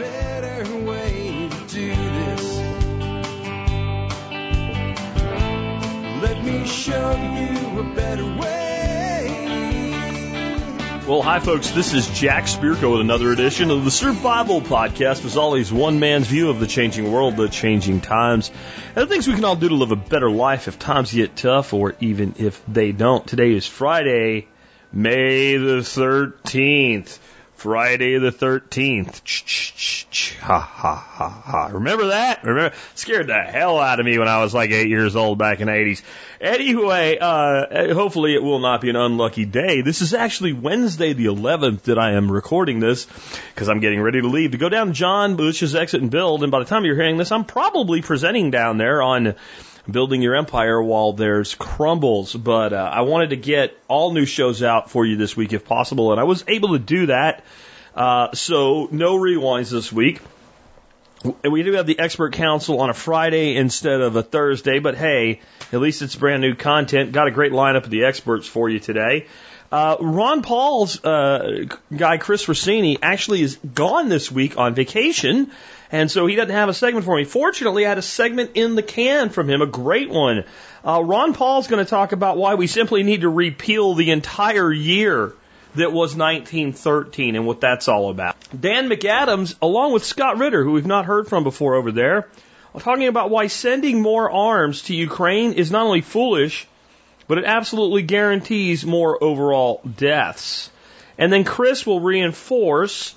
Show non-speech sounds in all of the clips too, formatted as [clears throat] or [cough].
better way to do this. Let me show you a better way. Well, hi, folks. This is Jack Spirko with another edition of the Survival Podcast. As always, one man's view of the changing world, the changing times, and the things we can all do to live a better life if times get tough or even if they don't. Today is Friday, May the 13th. Friday the 13th. Ch ch ch ch. Ha ha ha ha. Remember that? Remember? Scared the hell out of me when I was like eight years old back in the 80s. Anyway, uh, hopefully it will not be an unlucky day. This is actually Wednesday the 11th that I am recording this because I'm getting ready to leave to go down John Bush's exit and build. And by the time you're hearing this, I'm probably presenting down there on building your empire while there's crumbles. But uh, I wanted to get all new shows out for you this week if possible, and I was able to do that. Uh, so no rewinds this week. We do have the expert council on a Friday instead of a Thursday, but hey, at least it's brand new content. Got a great lineup of the experts for you today. Uh, Ron Paul's uh, guy, Chris Rossini, actually is gone this week on vacation, and so he doesn't have a segment for me. Fortunately, I had a segment in the can from him, a great one. Uh, Ron Paul's going to talk about why we simply need to repeal the entire year that was 1913 and what that's all about. Dan McAdams, along with Scott Ritter, who we've not heard from before over there, are talking about why sending more arms to Ukraine is not only foolish, but it absolutely guarantees more overall deaths. And then Chris will reinforce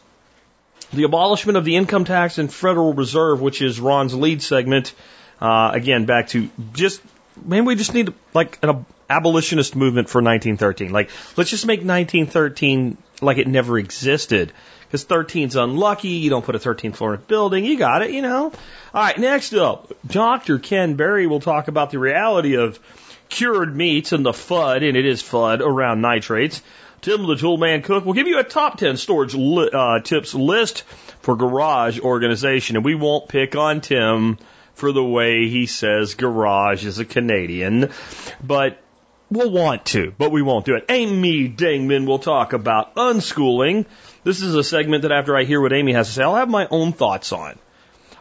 the abolishment of the income tax and Federal Reserve, which is Ron's lead segment. Uh, again, back to just maybe we just need like an abolitionist movement for 1913. Like, let's just make 1913 like it never existed. Because 13's unlucky. You don't put a 13th floor in a building. You got it, you know. All right, next up, Dr. Ken Berry will talk about the reality of cured meats and the FUD, and it is FUD, around nitrates. Tim the Toolman Cook will give you a top 10 storage li- uh, tips list for garage organization. And we won't pick on Tim for the way he says garage is a Canadian, but we'll want to, but we won't do it. Amy Dingmann will talk about unschooling. This is a segment that after I hear what Amy has to say, I'll have my own thoughts on.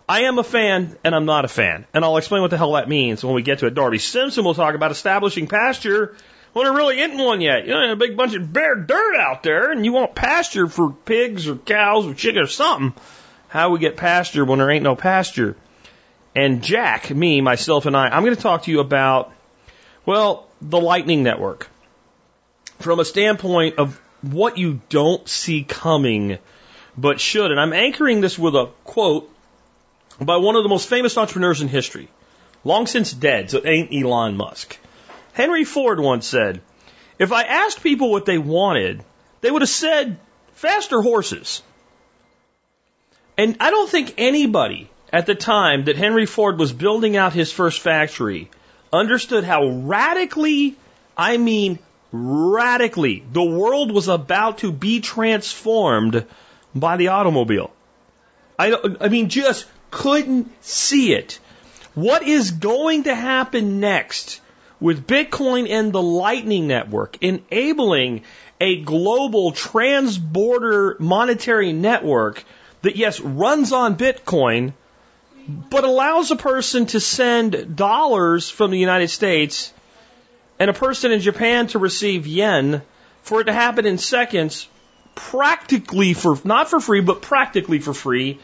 I am a fan and I'm not a fan, and I'll explain what the hell that means when we get to it. Darby Simpson will talk about establishing pasture when there really isn't one yet. You know, a big bunch of bare dirt out there, and you want pasture for pigs or cows or chickens or something. How we get pasture when there ain't no pasture? And Jack, me, myself, and I, I'm going to talk to you about, well, the Lightning Network from a standpoint of what you don't see coming but should. And I'm anchoring this with a quote by one of the most famous entrepreneurs in history, long since dead, so it ain't Elon Musk. Henry Ford once said, If I asked people what they wanted, they would have said faster horses. And I don't think anybody at the time that Henry Ford was building out his first factory understood how radically, I mean radically, the world was about to be transformed by the automobile. I, I mean, just couldn't see it. What is going to happen next with Bitcoin and the Lightning Network enabling a global trans-border monetary network that yes, runs on Bitcoin, but allows a person to send dollars from the United States and a person in Japan to receive yen for it to happen in seconds, practically for, not for free, but practically for free,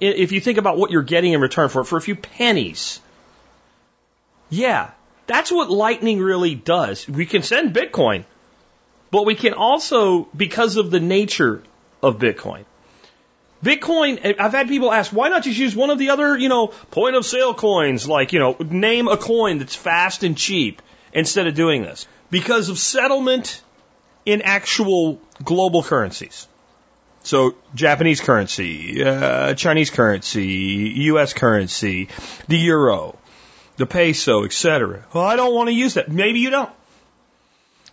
if you think about what you're getting in return for it, for a few pennies. Yeah, that's what Lightning really does. We can send Bitcoin, but we can also, because of the nature of Bitcoin, Bitcoin, I've had people ask, why not just use one of the other, you know, point of sale coins, like, you know, name a coin that's fast and cheap instead of doing this? Because of settlement in actual global currencies. So Japanese currency, uh, Chinese currency, U.S. currency, the euro, the peso, etc. Well, I don't want to use that. Maybe you don't.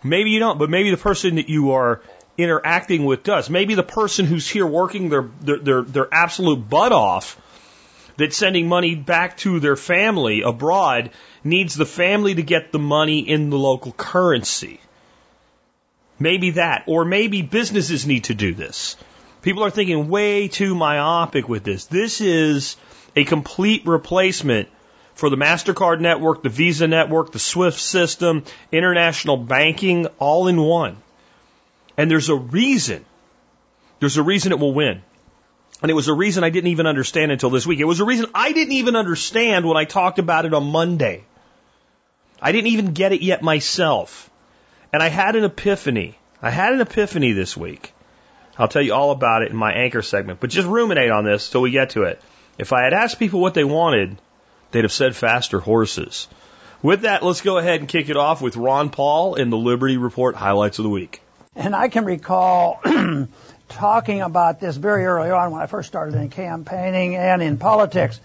Maybe you don't, but maybe the person that you are interacting with does. Maybe the person who's here working their their their, their absolute butt off that's sending money back to their family abroad needs the family to get the money in the local currency. Maybe that, or maybe businesses need to do this. People are thinking way too myopic with this. This is a complete replacement for the MasterCard network, the Visa network, the SWIFT system, international banking, all in one. And there's a reason. There's a reason it will win. And it was a reason I didn't even understand until this week. It was a reason I didn't even understand when I talked about it on Monday. I didn't even get it yet myself. And I had an epiphany. I had an epiphany this week. I'll tell you all about it in my anchor segment, but just ruminate on this till we get to it. If I had asked people what they wanted, they'd have said faster horses. With that, let's go ahead and kick it off with Ron Paul in the Liberty Report highlights of the week. And I can recall [clears throat] talking about this very early on when I first started in campaigning and in politics.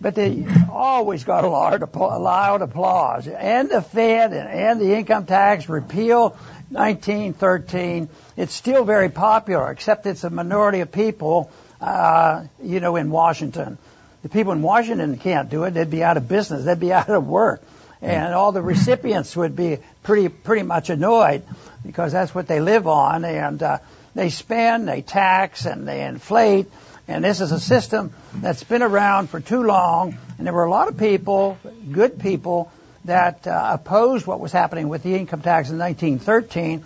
But they always got a loud, loud applause. And the Fed and, and the income tax repeal 1913. It's still very popular, except it's a minority of people, uh, you know, in Washington. The people in Washington can't do it. They'd be out of business. They'd be [laughs] out of work. And all the recipients would be pretty, pretty much annoyed because that's what they live on. And, uh, they spend, they tax, and they inflate. And this is a system that's been around for too long. And there were a lot of people, good people, that uh, opposed what was happening with the income tax in 1913.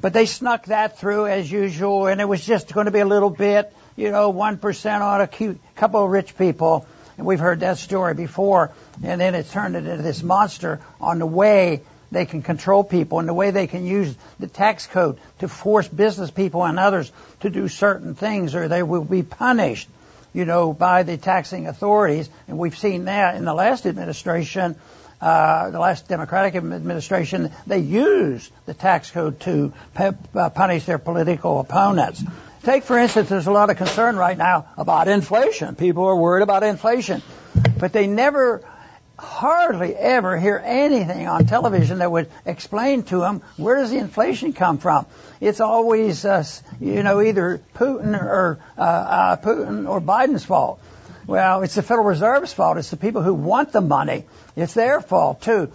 But they snuck that through as usual, and it was just going to be a little bit, you know, 1% on a couple of rich people. And we've heard that story before. And then it turned into this monster on the way they can control people and the way they can use the tax code to force business people and others to do certain things or they will be punished, you know, by the taxing authorities. And we've seen that in the last administration, uh, the last Democratic administration, they used the tax code to uh, punish their political opponents. Take, for instance, there's a lot of concern right now about inflation. People are worried about inflation. But they never hardly ever hear anything on television that would explain to them where does the inflation come from. It's always, uh, you know, either Putin or uh, uh, Putin or Biden's fault. Well, it's the Federal Reserve's fault. It's the people who want the money. It's their fault too.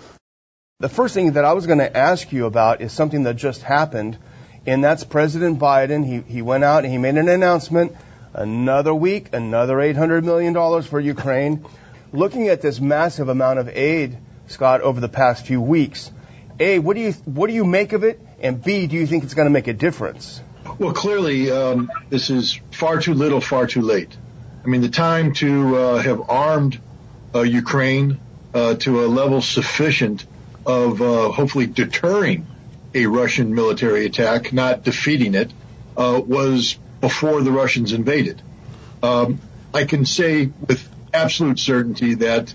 The first thing that I was going to ask you about is something that just happened, and that's President Biden. He he went out and he made an announcement. Another week, another $800 million for Ukraine looking at this massive amount of aid, Scott, over the past few weeks, A, what do you, what do you make of it? And B, do you think it's going to make a difference? Well, clearly, um, this is far too little, far too late. I mean, the time to uh, have armed uh, Ukraine uh, to a level sufficient of uh, hopefully deterring a Russian military attack, not defeating it, uh, was before the Russians invaded. Um, I can say with absolute certainty that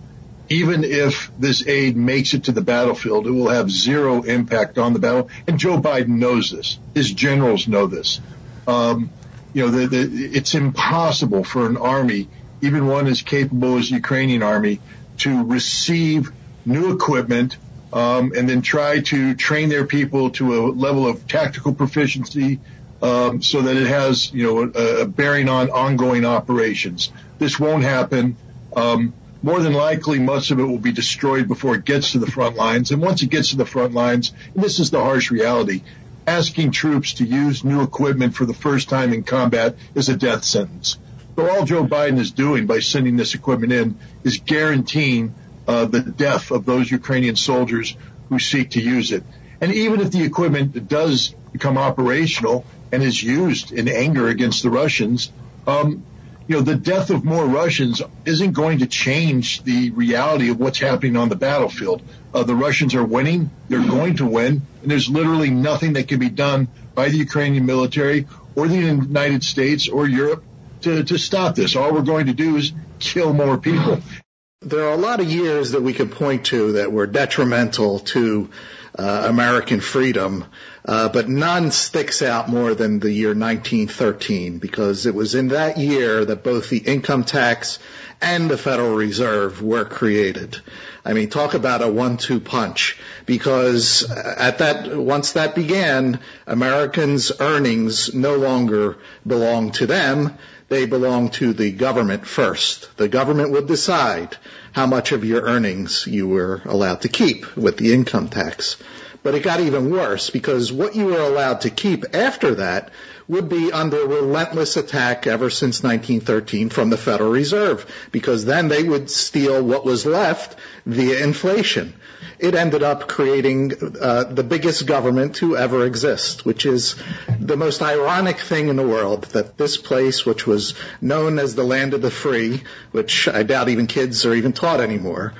even if this aid makes it to the battlefield, it will have zero impact on the battle. And Joe Biden knows this. His generals know this. Um, you know, the, the, it's impossible for an army, even one as capable as the Ukrainian army, to receive new equipment um, and then try to train their people to a level of tactical proficiency um, so that it has, you know, a, a bearing on ongoing operations. This won't happen. Um, more than likely, much of it will be destroyed before it gets to the front lines. And once it gets to the front lines, and this is the harsh reality, asking troops to use new equipment for the first time in combat is a death sentence. So all Joe Biden is doing by sending this equipment in is guaranteeing the death of those Ukrainian soldiers who seek to use it. And even if the equipment does become operational and is used in anger against the Russians, um, you know, the death of more Russians isn't going to change the reality of what's happening on the battlefield. Uh, the Russians are winning. They're going to win. And there's literally nothing that can be done by the Ukrainian military or the United States or Europe to, to stop this. All we're going to do is kill more people. There are a lot of years that we could point to that were detrimental to uh, American freedom. Uh, but none sticks out more than the year 1913 because it was in that year that both the income tax and the Federal Reserve were created. I mean, talk about a one-two punch because at that, once that began, Americans' earnings no longer belonged to them. They belong to the government first. The government would decide how much of your earnings you were allowed to keep with the income tax. But it got even worse because what you were allowed to keep after that would be under relentless attack ever since 1913 from the Federal Reserve because then they would steal what was left via inflation. It ended up creating uh, the biggest government to ever exist, which is the most ironic thing in the world that this place, which was known as the land of the free, which I doubt even kids are even taught anymore,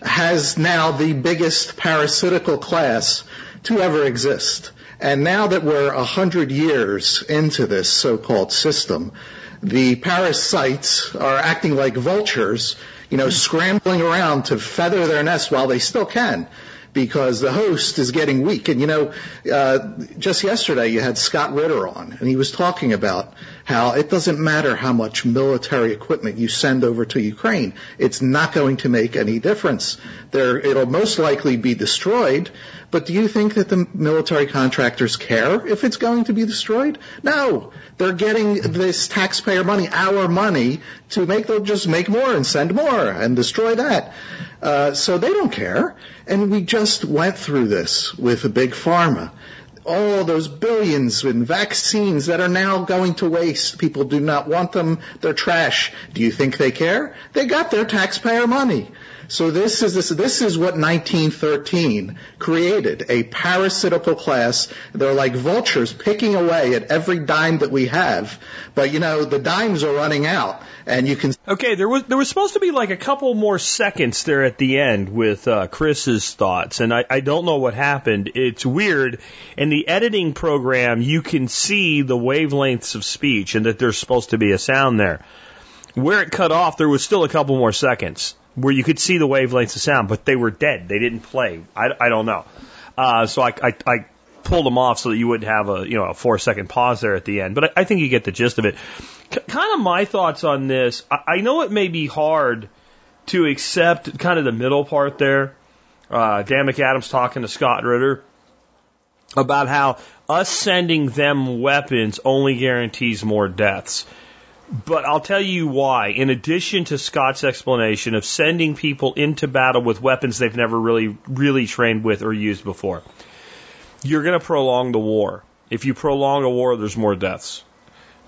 has now the biggest parasitical class to ever exist. And now that we're a hundred years into this so-called system, the parasites are acting like vultures, you know, scrambling around to feather their nest while they still can because the host is getting weak. And you know, uh, just yesterday you had Scott Ritter on, and he was talking about how it doesn't matter how much military equipment you send over to Ukraine, it's not going to make any difference. There, it'll most likely be destroyed. But do you think that the military contractors care if it's going to be destroyed? No, they're getting this taxpayer money, our money, to make them just make more and send more and destroy that. Uh, so they don't care. And we just went through this with a big pharma. All those billions in vaccines that are now going to waste. People do not want them. They're trash. Do you think they care? They got their taxpayer money. So this is this, this is what 1913 created a parasitical class. They're like vultures picking away at every dime that we have. But you know the dimes are running out, and you can. Okay, there was there was supposed to be like a couple more seconds there at the end with uh, Chris's thoughts, and I, I don't know what happened. It's weird. In the editing program, you can see the wavelengths of speech, and that there's supposed to be a sound there. Where it cut off, there was still a couple more seconds where you could see the wavelengths of sound, but they were dead. They didn't play. I, I don't know. Uh, so I, I, I pulled them off so that you wouldn't have a you know a four second pause there at the end. But I, I think you get the gist of it. C- kind of my thoughts on this. I, I know it may be hard to accept kind of the middle part there. Uh, Dan McAdams talking to Scott Ritter about how us sending them weapons only guarantees more deaths. But I'll tell you why. In addition to Scott's explanation of sending people into battle with weapons they've never really, really trained with or used before, you're going to prolong the war. If you prolong a war, there's more deaths.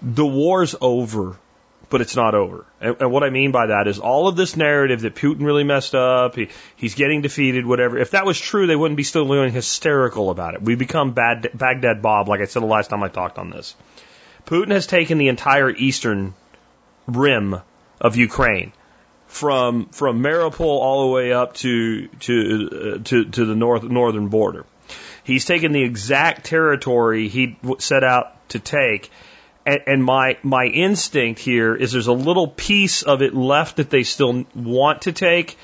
The war's over, but it's not over. And, and what I mean by that is all of this narrative that Putin really messed up, he, he's getting defeated, whatever. If that was true, they wouldn't be still doing hysterical about it. We become bad, Baghdad Bob, like I said the last time I talked on this. Putin has taken the entire eastern rim of Ukraine, from from Mariupol all the way up to to uh, to, to the north northern border. He's taken the exact territory he set out to take, and, and my my instinct here is there's a little piece of it left that they still want to take,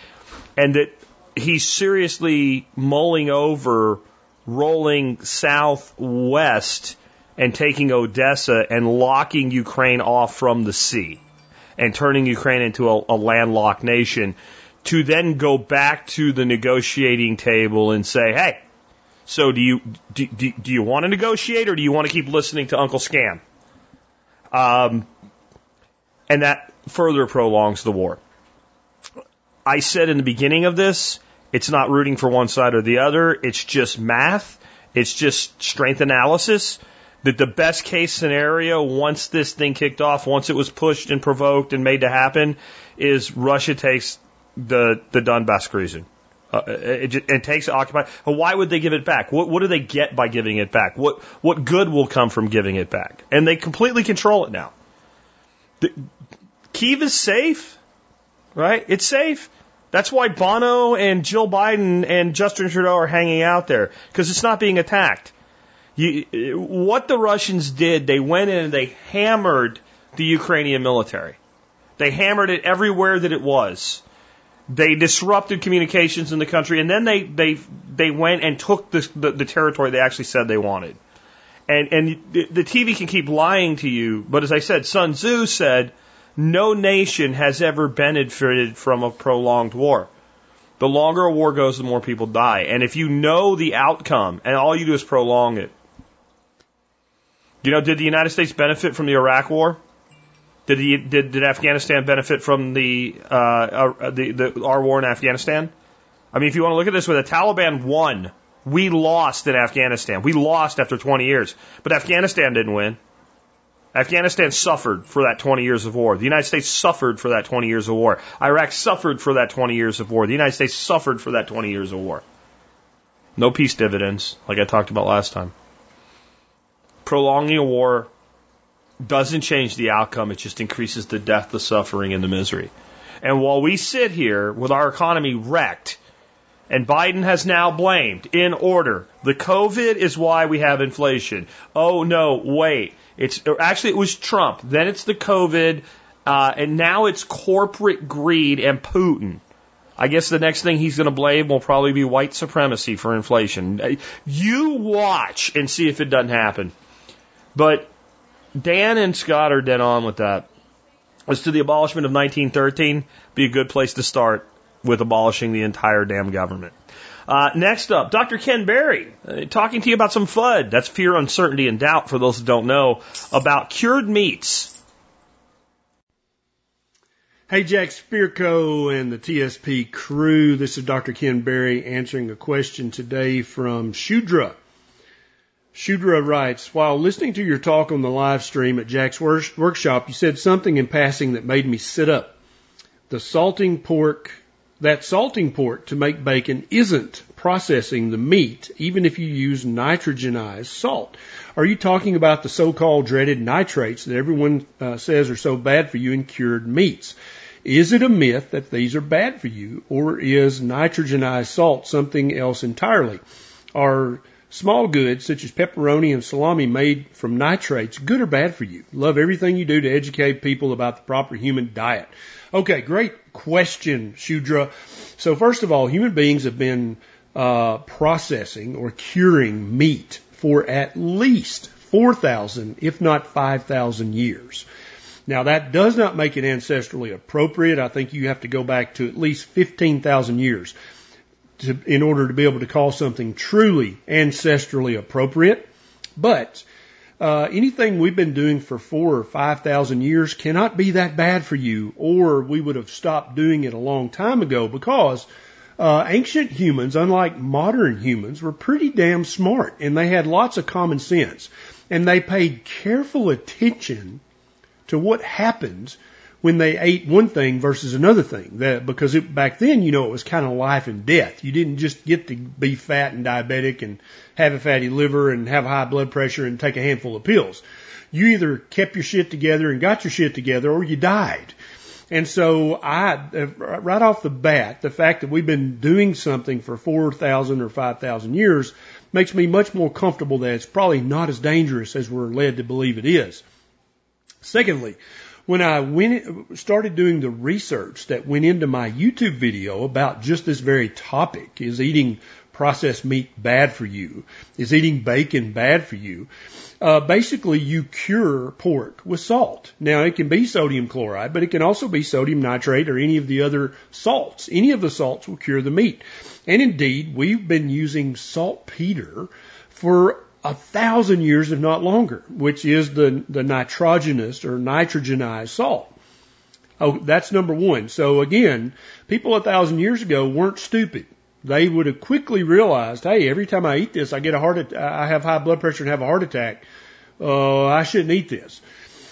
and that he's seriously mulling over rolling southwest and taking Odessa and locking Ukraine off from the sea and turning Ukraine into a, a landlocked nation to then go back to the negotiating table and say, hey, so do you do, do, do you want to negotiate or do you want to keep listening to Uncle Scam? Um, and that further prolongs the war. I said in the beginning of this, it's not rooting for one side or the other. It's just math. It's just strength analysis that the best case scenario once this thing kicked off, once it was pushed and provoked and made to happen, is Russia takes the the Donbass region. Uh, it, it, takes it occupied. Why would they give it back? What what do they get by giving it back? What what good will come from giving it back? And they completely control it now. The, Kiev is safe, right? It's safe. That's why Bono and Jill Biden and Justin Trudeau are hanging out there because it's not being attacked. You, what the Russians did, they went in and they hammered the Ukrainian military. They hammered it everywhere that it was. They disrupted communications in the country, and then they they they went and took the the territory they actually said they wanted. And and the TV can keep lying to you, but as I said, Sun Tzu said, no nation has ever benefited from a prolonged war. The longer a war goes, the more people die. And if you know the outcome, and all you do is prolong it, you know, did the United States benefit from the Iraq War? Did, the, did, did Afghanistan benefit from the, uh, uh, the, the, our war in Afghanistan? I mean, if you want to look at this, where the Taliban won We lost in Afghanistan. We lost after 20 years. But Afghanistan didn't win. Afghanistan suffered for that 20 years of war. The United States suffered for that 20 years of war. Iraq suffered for that 20 years of war. The United States suffered for that 20 years of war. No peace dividends, like I talked about last time. Prolonging a war doesn't change the outcome, it just increases the death, the suffering, and the misery. And while we sit here with our economy wrecked, and Biden has now blamed in order, the COVID is why we have inflation. Oh no, wait. It's actually it was Trump, then it's the COVID, uh, and now it's corporate greed and Putin. I guess the next thing he's going to blame will probably be white supremacy for inflation. You watch and see if it doesn't happen. But Dan and Scott are dead on with that. As to the abolishment of 1913, be a good place to start with abolishing the entire damn government. Uh, next up, Dr. Ken Berry, uh, talking to you about some FUD. That's fear, uncertainty, and doubt for those who don't know about cured meats. Hey, Jack Spirko and the TSP crew. This is Dr. Ken Berry answering a question today from Shudra. Shudra writes, while listening to your talk on the live stream at Jack's workshop, you said something in passing that made me sit up. The salting pork that salting pork to make bacon isn't processing the meat, even if you use nitrogenized salt. Are you talking about the so-called dreaded nitrates that everyone uh, says are so bad for you in cured meats? Is it a myth that these are bad for you, or is nitrogenized salt something else entirely? Are small goods such as pepperoni and salami made from nitrates good or bad for you? Love everything you do to educate people about the proper human diet. Okay, great question, Shudra. So first of all, human beings have been uh, processing or curing meat for at least 4,000, if not 5,000 years. Now that does not make it ancestrally appropriate. I think you have to go back to at least 15,000 years to, in order to be able to call something truly ancestrally appropriate. But uh, anything we've been doing for four or five thousand years cannot be that bad for you, or we would have stopped doing it a long time ago because uh, ancient humans, unlike modern humans, were pretty damn smart and they had lots of common sense and they paid careful attention to what happens when they ate one thing versus another thing. That because it, back then, you know, it was kind of life and death. You didn't just get to be fat and diabetic and have a fatty liver and have high blood pressure and take a handful of pills. You either kept your shit together and got your shit together, or you died. And so I, right off the bat, the fact that we've been doing something for 4,000 or 5,000 years makes me much more comfortable that it's probably not as dangerous as we're led to believe it is. Secondly, when I went, started doing the research that went into my YouTube video about just this very topic, is eating processed meat bad for you? Is eating bacon bad for you? Uh, basically, you cure pork with salt. Now, it can be sodium chloride, but it can also be sodium nitrate or any of the other salts. Any of the salts will cure the meat. And indeed, we've been using saltpeter for a thousand years, if not longer, which is the, the nitrogenous or nitrogenized salt. Oh, that's number one. So again, people a thousand years ago weren't stupid. They would have quickly realized, hey, every time I eat this, I get a heart, I have high blood pressure and have a heart attack. Uh, I shouldn't eat this.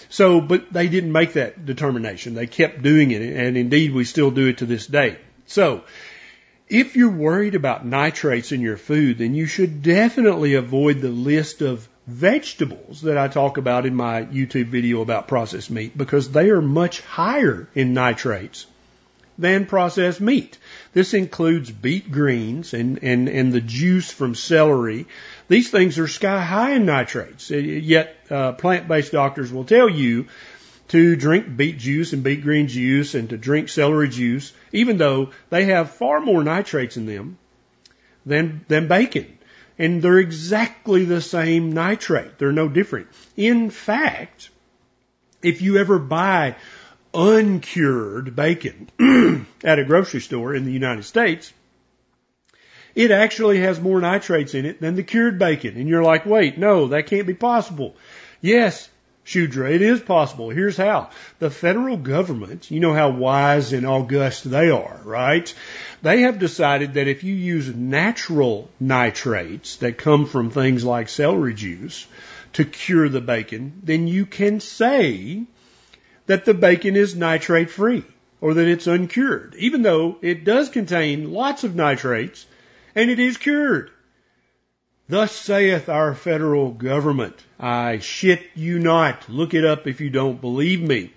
So, but they didn't make that determination. They kept doing it, and indeed we still do it to this day. So, if you're worried about nitrates in your food, then you should definitely avoid the list of vegetables that I talk about in my YouTube video about processed meat because they are much higher in nitrates than processed meat. This includes beet greens and, and, and the juice from celery. These things are sky high in nitrates, yet uh, plant-based doctors will tell you to drink beet juice and beet green juice and to drink celery juice, even though they have far more nitrates in them than, than bacon. And they're exactly the same nitrate. They're no different. In fact, if you ever buy uncured bacon [clears throat] at a grocery store in the United States, it actually has more nitrates in it than the cured bacon. And you're like, wait, no, that can't be possible. Yes, Shudra. It is possible. Here's how. The federal government, you know how wise and august they are, right? They have decided that if you use natural nitrates that come from things like celery juice to cure the bacon, then you can say that the bacon is nitrate free or that it's uncured, even though it does contain lots of nitrates and it is cured. Thus saith our federal government. I shit you not. Look it up if you don't believe me.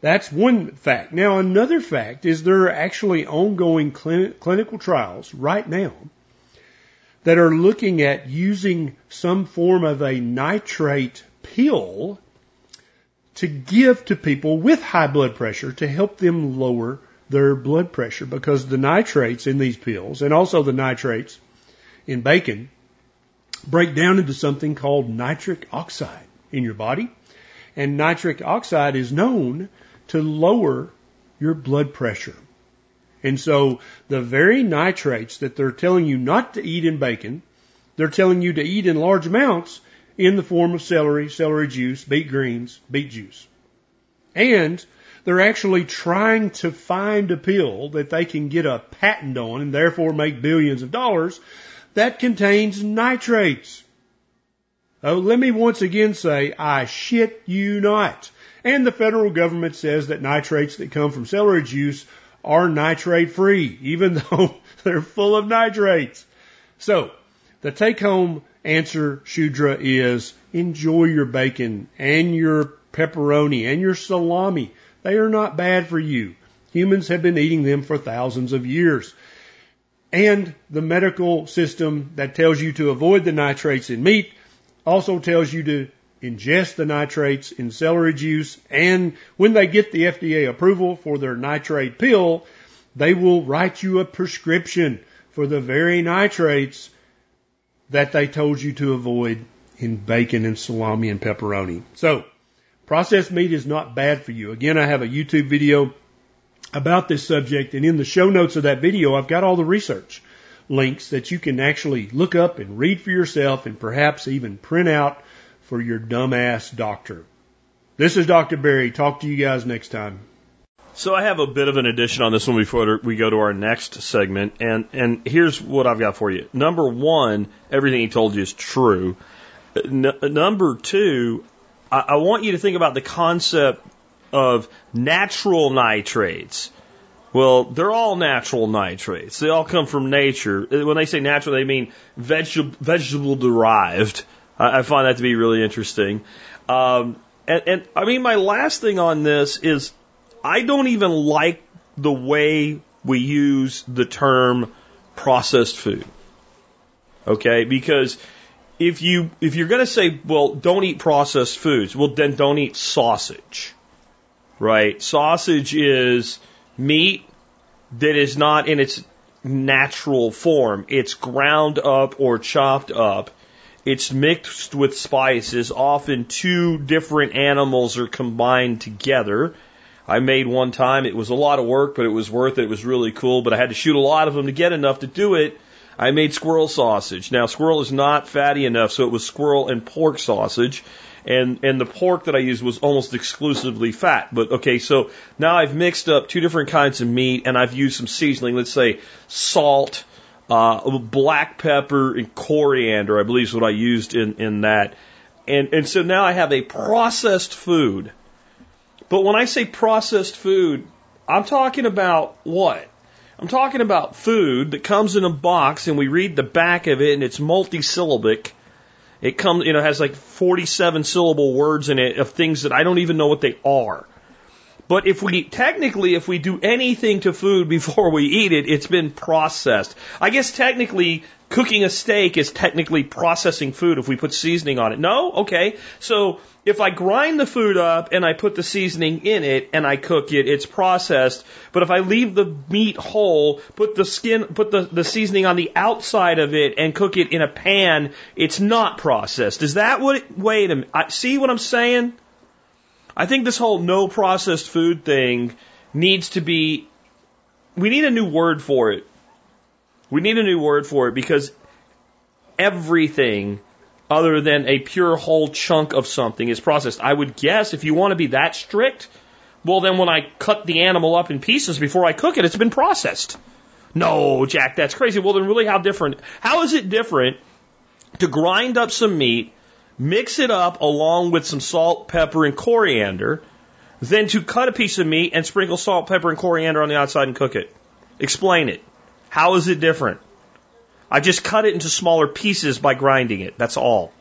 That's one fact. Now another fact is there are actually ongoing clinical trials right now that are looking at using some form of a nitrate pill to give to people with high blood pressure to help them lower their blood pressure because the nitrates in these pills and also the nitrates in bacon break down into something called nitric oxide in your body. And nitric oxide is known to lower your blood pressure. And so the very nitrates that they're telling you not to eat in bacon, they're telling you to eat in large amounts in the form of celery, celery juice, beet greens, beet juice. And they're actually trying to find a pill that they can get a patent on and therefore make billions of dollars that contains nitrates. Oh, let me once again say, I shit you not. And the federal government says that nitrates that come from celery juice are nitrate free, even [laughs] though they're full of nitrates. So, the take home answer, Shudra, is enjoy your bacon and your pepperoni and your salami. They are not bad for you. Humans have been eating them for thousands of years and the medical system that tells you to avoid the nitrates in meat also tells you to ingest the nitrates in celery juice. And when they get the FDA approval for their nitrate pill, they will write you a prescription for the very nitrates that they told you to avoid in bacon and salami and pepperoni. So, processed meat is not bad for you. Again, I have a YouTube video about this subject. And in the show notes of that video, I've got all the research links that you can actually look up and read for yourself and perhaps even print out for your dumbass doctor. This is Dr. Berry. Talk to you guys next time. So I have a bit of an addition on this one before we go to our next segment, and and here's what I've got for you. Number one, everything he told you is true. N- number two, I, I want you to think about the concept of natural nitrates. Well, they're all natural nitrates. They all come from nature. When they say natural, they mean vegetable, vegetable derived. I, I find that to be really interesting. Um, and, and I mean, my last thing on this is I don't even like the way we use the term processed food. Okay, because if you if you're going to say, well, don't eat processed foods, well, then don't eat sausage right? Sausage is meat that is not in its natural form. It's ground up or chopped up. It's mixed with spices. Often two different animals are combined together. I made one time. It was a lot of work, but it was worth it. It was really cool, but I had to shoot a lot of them to get enough to do it. I made squirrel sausage. Now, squirrel is not fatty enough, so it was squirrel and pork sausage and and the pork that I used was almost exclusively fat. But okay, so now I've mixed up two different kinds of meat, and I've used some seasoning. Let's say salt, uh, black pepper, and coriander. I believe is what I used in in that. And and so now I have a processed food. But when I say processed food, I'm talking about what? I'm talking about food that comes in a box and we read the back of it and it's multisyllabic it comes, you know, has like 47 syllable words in it of things that I don't even know what they are. But if we, technically, if we do anything to food [laughs] before we eat it, it's been processed. I guess technically, cooking a steak is technically processing food if we put seasoning on it. No? Okay. So, if I grind the food up and I put the seasoning in it and I cook it, it's processed. But if I leave the meat whole, put the skin, put the, the seasoning on the outside of it and cook it in a pan, it's not processed. Is that what it, wait a minute. I, see what I'm saying? I think this whole no processed food thing needs to be, we need a new word for it. We need a new word for it because everything other than a pure whole chunk of something is processed. I would guess if you want to be that strict, well, then when I cut the animal up in pieces before I cook it, it's been processed. No, Jack, that's crazy. Well, then really how different? How is it different to grind up some meat, mix it up along with some salt, pepper, and coriander, than to cut a piece of meat and sprinkle salt, pepper, and coriander on the outside and cook it? Explain it. How is it different? I just cut it into smaller pieces by grinding it. That's all.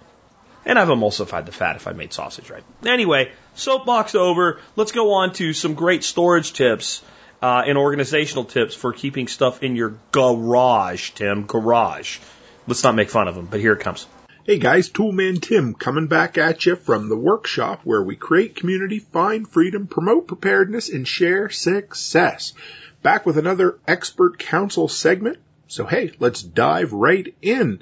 And I've emulsified the fat if I made sausage right. Anyway, soapbox over. Let's go on to some great storage tips uh, and organizational tips for keeping stuff in your garage, Tim. Garage. Let's not make fun of them, but here it comes. Hey guys, Toolman Tim coming back at you from the workshop where we create community, find freedom, promote preparedness, and share success. Back with another expert council segment so hey, let's dive right in.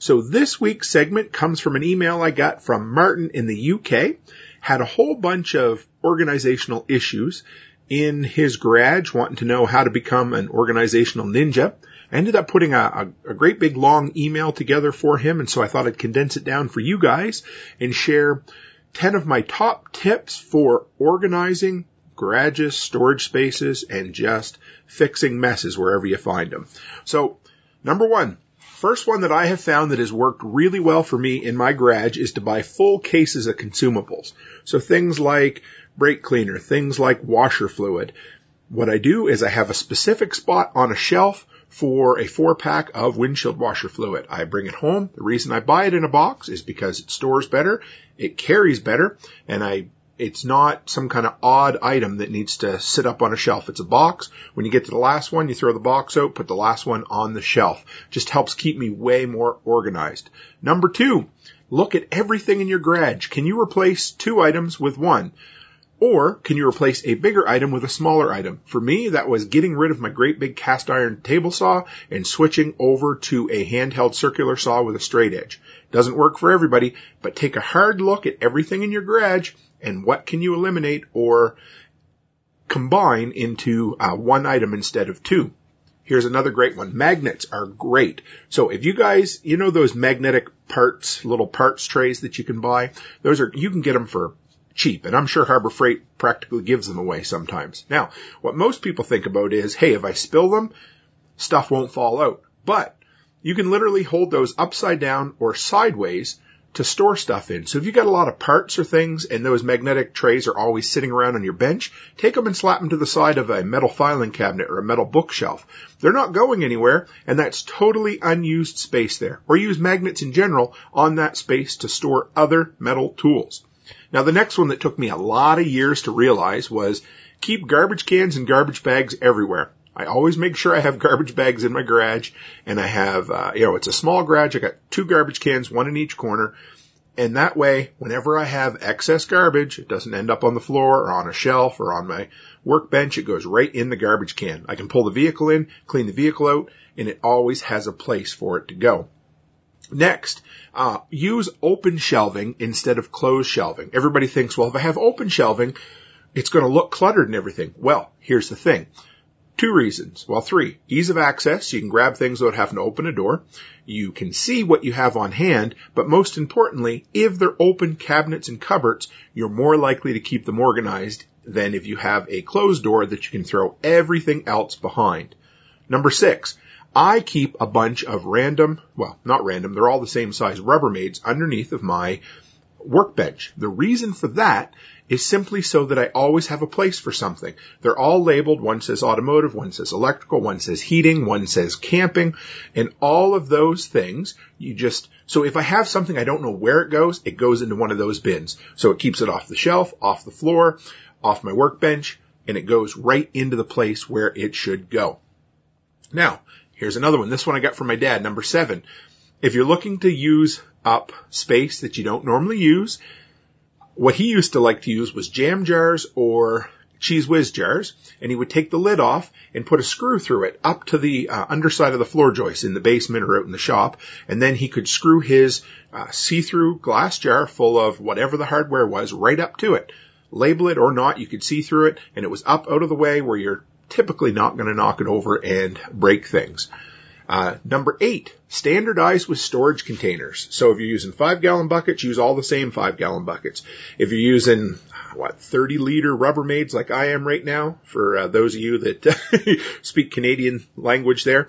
So this week's segment comes from an email I got from Martin in the UK. Had a whole bunch of organizational issues in his garage, wanting to know how to become an organizational ninja. I ended up putting a, a, a, great big long email together for him, and so I thought I'd condense it down for you guys and share 10 of my top tips for organizing garages, storage spaces, and just fixing messes wherever you find them. So, number one, first one that I have found that has worked really well for me in my garage is to buy full cases of consumables. So things like brake cleaner, things like washer fluid. What I do is I have a specific spot on a shelf for a four pack of windshield washer fluid. I bring it home. The reason I buy it in a box is because it stores better, it carries better, and I it's not some kind of odd item that needs to sit up on a shelf. It's a box. When you get to the last one, you throw the box out, put the last one on the shelf. Just helps keep me way more organized. Number two, look at everything in your garage. Can you replace two items with one? Or can you replace a bigger item with a smaller item? For me, that was getting rid of my great big cast iron table saw and switching over to a handheld circular saw with a straight edge. Doesn't work for everybody, but take a hard look at everything in your garage and what can you eliminate or combine into uh, one item instead of two. Here's another great one. Magnets are great. So if you guys, you know those magnetic parts, little parts trays that you can buy, those are, you can get them for cheap. And I'm sure Harbor Freight practically gives them away sometimes. Now, what most people think about is, hey, if I spill them, stuff won't fall out. But you can literally hold those upside down or sideways to store stuff in. So if you've got a lot of parts or things and those magnetic trays are always sitting around on your bench, take them and slap them to the side of a metal filing cabinet or a metal bookshelf. They're not going anywhere and that's totally unused space there. Or use magnets in general on that space to store other metal tools. Now the next one that took me a lot of years to realize was keep garbage cans and garbage bags everywhere. I always make sure I have garbage bags in my garage and I have, uh, you know, it's a small garage. I got two garbage cans, one in each corner. And that way, whenever I have excess garbage, it doesn't end up on the floor or on a shelf or on my workbench. It goes right in the garbage can. I can pull the vehicle in, clean the vehicle out, and it always has a place for it to go. Next, uh, use open shelving instead of closed shelving. Everybody thinks, well, if I have open shelving, it's going to look cluttered and everything. Well, here's the thing. Two reasons. Well, three. Ease of access. You can grab things without having to open a door. You can see what you have on hand, but most importantly, if they're open cabinets and cupboards, you're more likely to keep them organized than if you have a closed door that you can throw everything else behind. Number six. I keep a bunch of random, well, not random, they're all the same size Rubbermaids underneath of my workbench. The reason for that is simply so that I always have a place for something. They're all labeled. One says automotive, one says electrical, one says heating, one says camping, and all of those things you just, so if I have something I don't know where it goes, it goes into one of those bins. So it keeps it off the shelf, off the floor, off my workbench, and it goes right into the place where it should go. Now, here's another one. This one I got from my dad, number seven. If you're looking to use up space that you don't normally use, what he used to like to use was jam jars or Cheez Whiz jars, and he would take the lid off and put a screw through it up to the uh, underside of the floor joist in the basement or out in the shop, and then he could screw his uh, see-through glass jar full of whatever the hardware was right up to it. Label it or not, you could see through it, and it was up out of the way where you're typically not going to knock it over and break things. Uh, number eight, standardize with storage containers. So if you're using five gallon buckets, use all the same five gallon buckets. If you're using what 30 liter Rubbermaids like I am right now, for uh, those of you that [laughs] speak Canadian language, there,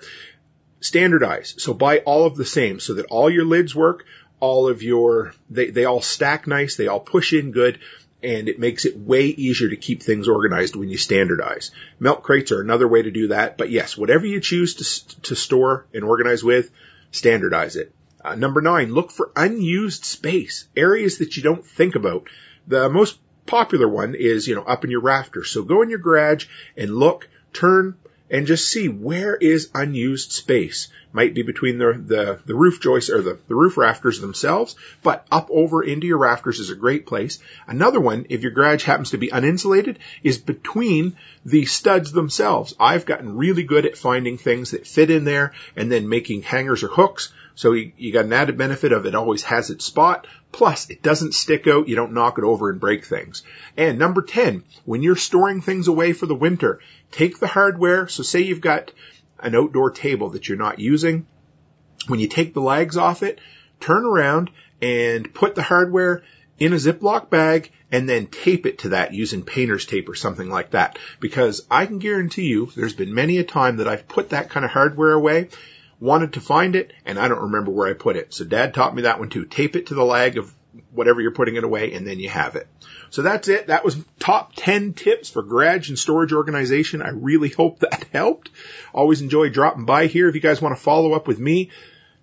standardize. So buy all of the same so that all your lids work, all of your they they all stack nice, they all push in good and it makes it way easier to keep things organized when you standardize. Milk crates are another way to do that, but yes, whatever you choose to, to store and organize with, standardize it. Uh, number nine, look for unused space, areas that you don't think about. The most popular one is, you know, up in your rafters. So go in your garage and look, turn, and just see where is unused space. Might be between the, the, the roof joists or the, the roof rafters themselves, but up over into your rafters is a great place. Another one, if your garage happens to be uninsulated, is between the studs themselves. I've gotten really good at finding things that fit in there and then making hangers or hooks. So you, you got an added benefit of it always has its spot. Plus, it doesn't stick out. You don't knock it over and break things. And number 10, when you're storing things away for the winter, take the hardware. So say you've got an outdoor table that you're not using. When you take the legs off it, turn around and put the hardware in a Ziploc bag and then tape it to that using painter's tape or something like that. Because I can guarantee you there's been many a time that I've put that kind of hardware away, wanted to find it, and I don't remember where I put it. So dad taught me that one too. Tape it to the leg of whatever you're putting it away and then you have it. So that's it. That was top 10 tips for garage and storage organization. I really hope that [laughs] helped. Always enjoy dropping by here. If you guys want to follow up with me,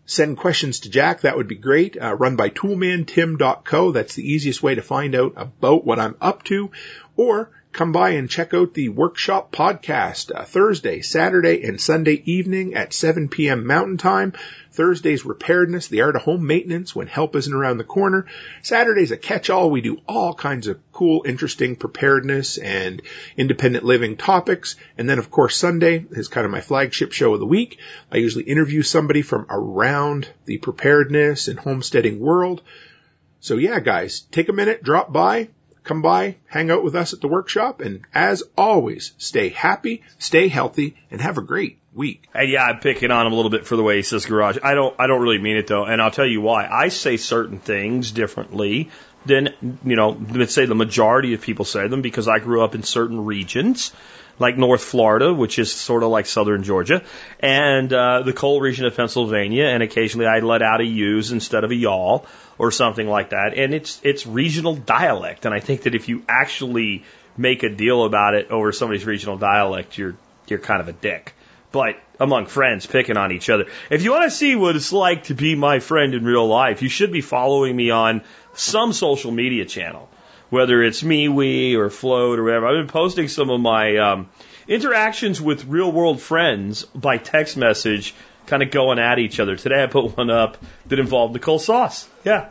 send questions to Jack. That would be great. Uh, run by toolmantim.co. That's the easiest way to find out about what I'm up to. Or come by and check out the workshop podcast uh, Thursday, Saturday, and Sunday evening at 7 p.m. Mountain Time. Thursday's preparedness, the art of home maintenance when help isn't around the corner. Saturday's a catch-all. We do all kinds of cool, interesting preparedness and independent living topics. And then of course Sunday is kind of my flagship show of the week. I usually interview somebody from around the preparedness and homesteading world. So yeah, guys, take a minute, drop by, come by, hang out with us at the workshop, and as always, stay happy, stay healthy, and have a great week. And yeah, I'm picking on him a little bit for the way he says garage. I don't, I don't really mean it though, and I'll tell you why. I say certain things differently than, you know, let's say the majority of people say them because I grew up in certain regions like North Florida, which is sort of like southern Georgia, and uh, the coal region of Pennsylvania, and occasionally I let out a use instead of a y'all or something like that. And it's it's regional dialect, and I think that if you actually make a deal about it over somebody's regional dialect, you're you're kind of a dick. But among friends, picking on each other. If you want to see what it's like to be my friend in real life, you should be following me on some social media channel whether it's MeWe or Float or whatever. I've been posting some of my um, interactions with real world friends by text message, kind of going at each other. Today I put one up that involved Nicole Sauce. Yeah,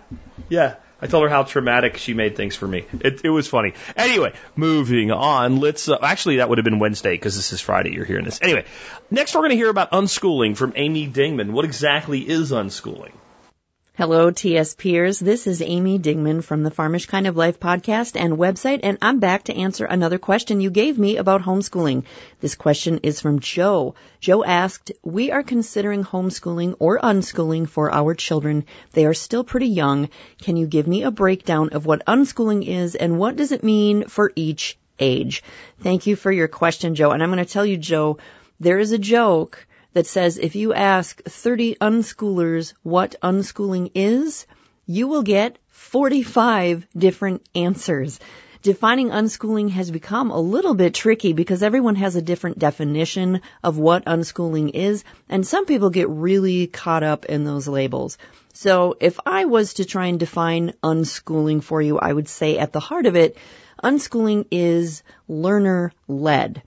yeah. I told her how traumatic she made things for me. It, it was funny. Anyway, moving on. Let's uh, actually that would have been Wednesday because this is Friday. You're hearing this. Anyway, next we're going to hear about unschooling from Amy Dingmann. What exactly is unschooling? Hello, TS peers. This is Amy Dingmann from the Farmish Kind of Life podcast and website, and I'm back to answer another question you gave me about homeschooling. This question is from Joe. Joe asked, we are considering homeschooling or unschooling for our children. They are still pretty young. Can you give me a breakdown of what unschooling is and what does it mean for each age? Thank you for your question, Joe. And I'm going to tell you, Joe, there is a joke that says if you ask 30 unschoolers what unschooling is, you will get 45 different answers. Defining unschooling has become a little bit tricky because everyone has a different definition of what unschooling is, and some people get really caught up in those labels. So if I was to try and define unschooling for you, I would say at the heart of it, unschooling is learner led.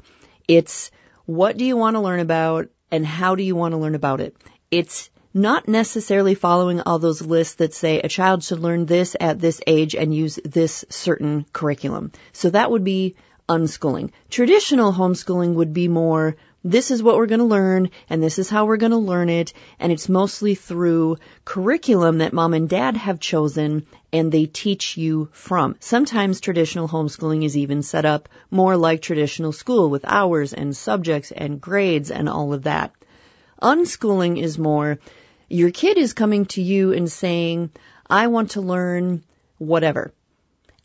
It's what do you want to learn about? And how do you want to learn about it? It's not necessarily following all those lists that say a child should learn this at this age and use this certain curriculum. So that would be unschooling. Traditional homeschooling would be more, this is what we're going to learn and this is how we're going to learn it. And it's mostly through curriculum that mom and dad have chosen and they teach you from. Sometimes traditional homeschooling is even set up more like traditional school with hours and subjects and grades and all of that. Unschooling is more, your kid is coming to you and saying, I want to learn whatever.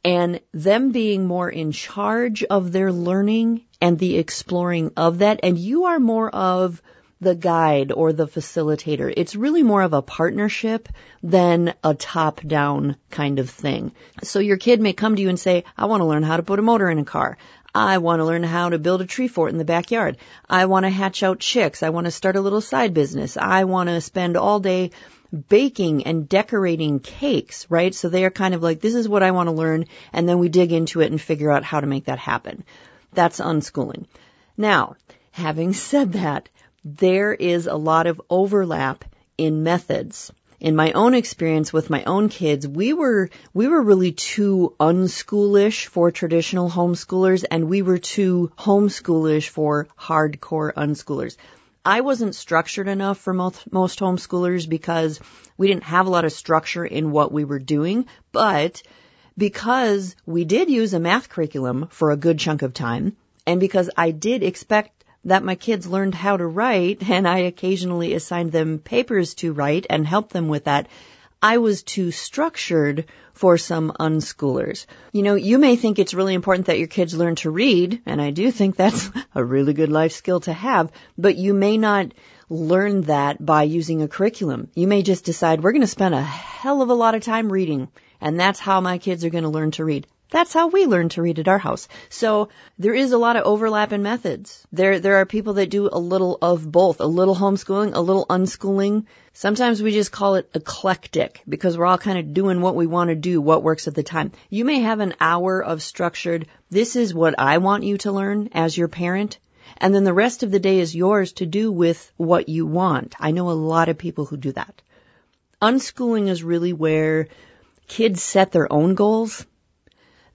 And them being more in charge of their learning and the exploring of that, and you are more of the guide or the facilitator. It's really more of a partnership than a top down kind of thing. So your kid may come to you and say, I want to learn how to put a motor in a car. I want to learn how to build a tree fort in the backyard. I want to hatch out chicks. I want to start a little side business. I want to spend all day baking and decorating cakes, right? So they are kind of like, this is what I want to learn. And then we dig into it and figure out how to make that happen. That's unschooling. Now, having [laughs] said that, there is a lot of overlap in methods. In my own experience with my own kids, we were, we were really too unschoolish for traditional homeschoolers and we were too homeschoolish for hardcore unschoolers. I wasn't structured enough for most, most homeschoolers because we didn't have a lot of structure in what we were doing, but because we did use a math curriculum for a good chunk of time, and because I did expect that my kids learned how to write, and I occasionally assigned them papers to write and helped them with that, I was too structured for some unschoolers. You know, you may think it's really important that your kids learn to read, and I do think that's [laughs] a really good life skill to have, but you may not learn that by using a curriculum. You may just decide we're going to spend a hell of a lot of time reading, and that's how my kids are going to learn to read. That's how we learn to read at our house. So there is a lot of overlap in methods. There, there are people that do a little of both, a little homeschooling, a little unschooling. Sometimes we just call it eclectic because we're all kind of doing what we want to do, what works at the time. You may have an hour of structured, this is what I want you to learn as your parent. And then the rest of the day is yours to do with what you want. I know a lot of people who do that. Unschooling is really where kids set their own goals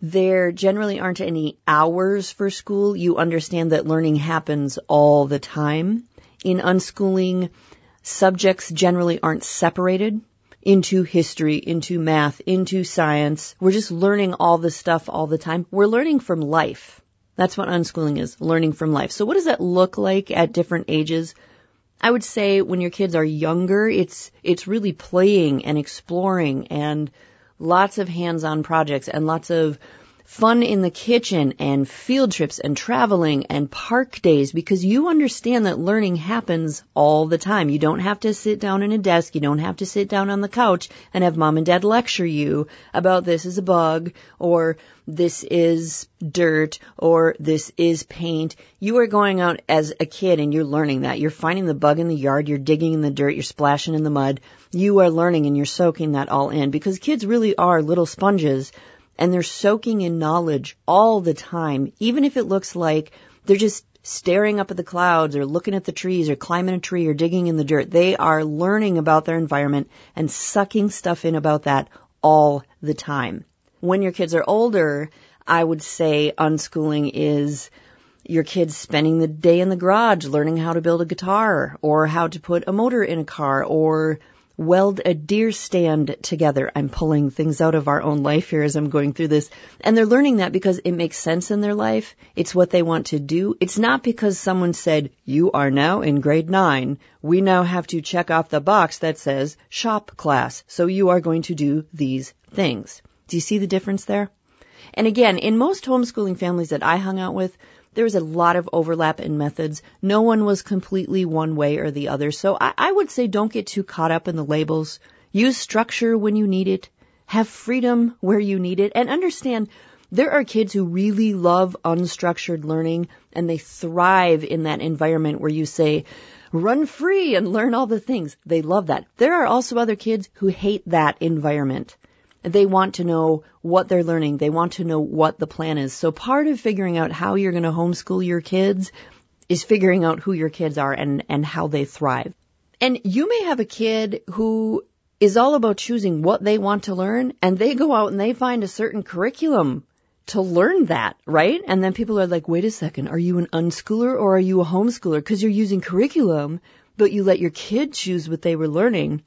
there generally aren't any hours for school. You understand that learning happens all the time. In unschooling, subjects generally aren't separated into history, into math, into science. We're just learning all the stuff all the time. We're learning from life. That's what unschooling is, learning from life. So what does that look like at different ages? I would say when your kids are younger, it's, it's really playing and exploring and lots of hands-on projects and lots of fun in the kitchen and field trips and traveling and park days because you understand that learning happens all the time. You don't have to sit down in a desk. You don't have to sit down on the couch and have mom and dad lecture you about this is a bug or this is dirt or this is paint. You are going out as a kid and you're learning that. You're finding the bug in the yard. You're digging in the dirt. You're splashing in the mud. You are learning and you're soaking that all in because kids really are little sponges and they're soaking in knowledge all the time, even if it looks like they're just staring up at the clouds or looking at the trees or climbing a tree or digging in the dirt. They are learning about their environment and sucking stuff in about that all the time. When your kids are older, I would say unschooling is your kids spending the day in the garage learning how to build a guitar or how to put a motor in a car or weld a deer stand together. I'm pulling things out of our own life here as I'm going through this. And they're learning that because it makes sense in their life. It's what they want to do. It's not because someone said, you are now in grade nine. We now have to check off the box that says shop class. So you are going to do these things. Do you see the difference there? And again, in most homeschooling families that I hung out with, there was a lot of overlap in methods. No one was completely one way or the other. So I, I would say don't get too caught up in the labels. Use structure when you need it. Have freedom where you need it and understand there are kids who really love unstructured learning and they thrive in that environment where you say, run free and learn all the things. They love that. There are also other kids who hate that environment. They want to know what they're learning. They want to know what the plan is. So part of figuring out how you're going to homeschool your kids is figuring out who your kids are and, and how they thrive. And you may have a kid who is all about choosing what they want to learn and they go out and they find a certain curriculum to learn that, right? And then people are like, wait a second, are you an unschooler or are you a homeschooler? Because you're using curriculum, but you let your kid choose what they were learning.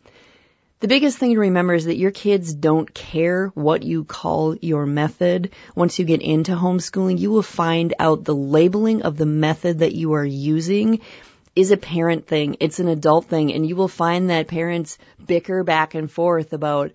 The biggest thing to remember is that your kids don't care what you call your method. Once you get into homeschooling, you will find out the labeling of the method that you are using is a parent thing. It's an adult thing. And you will find that parents bicker back and forth about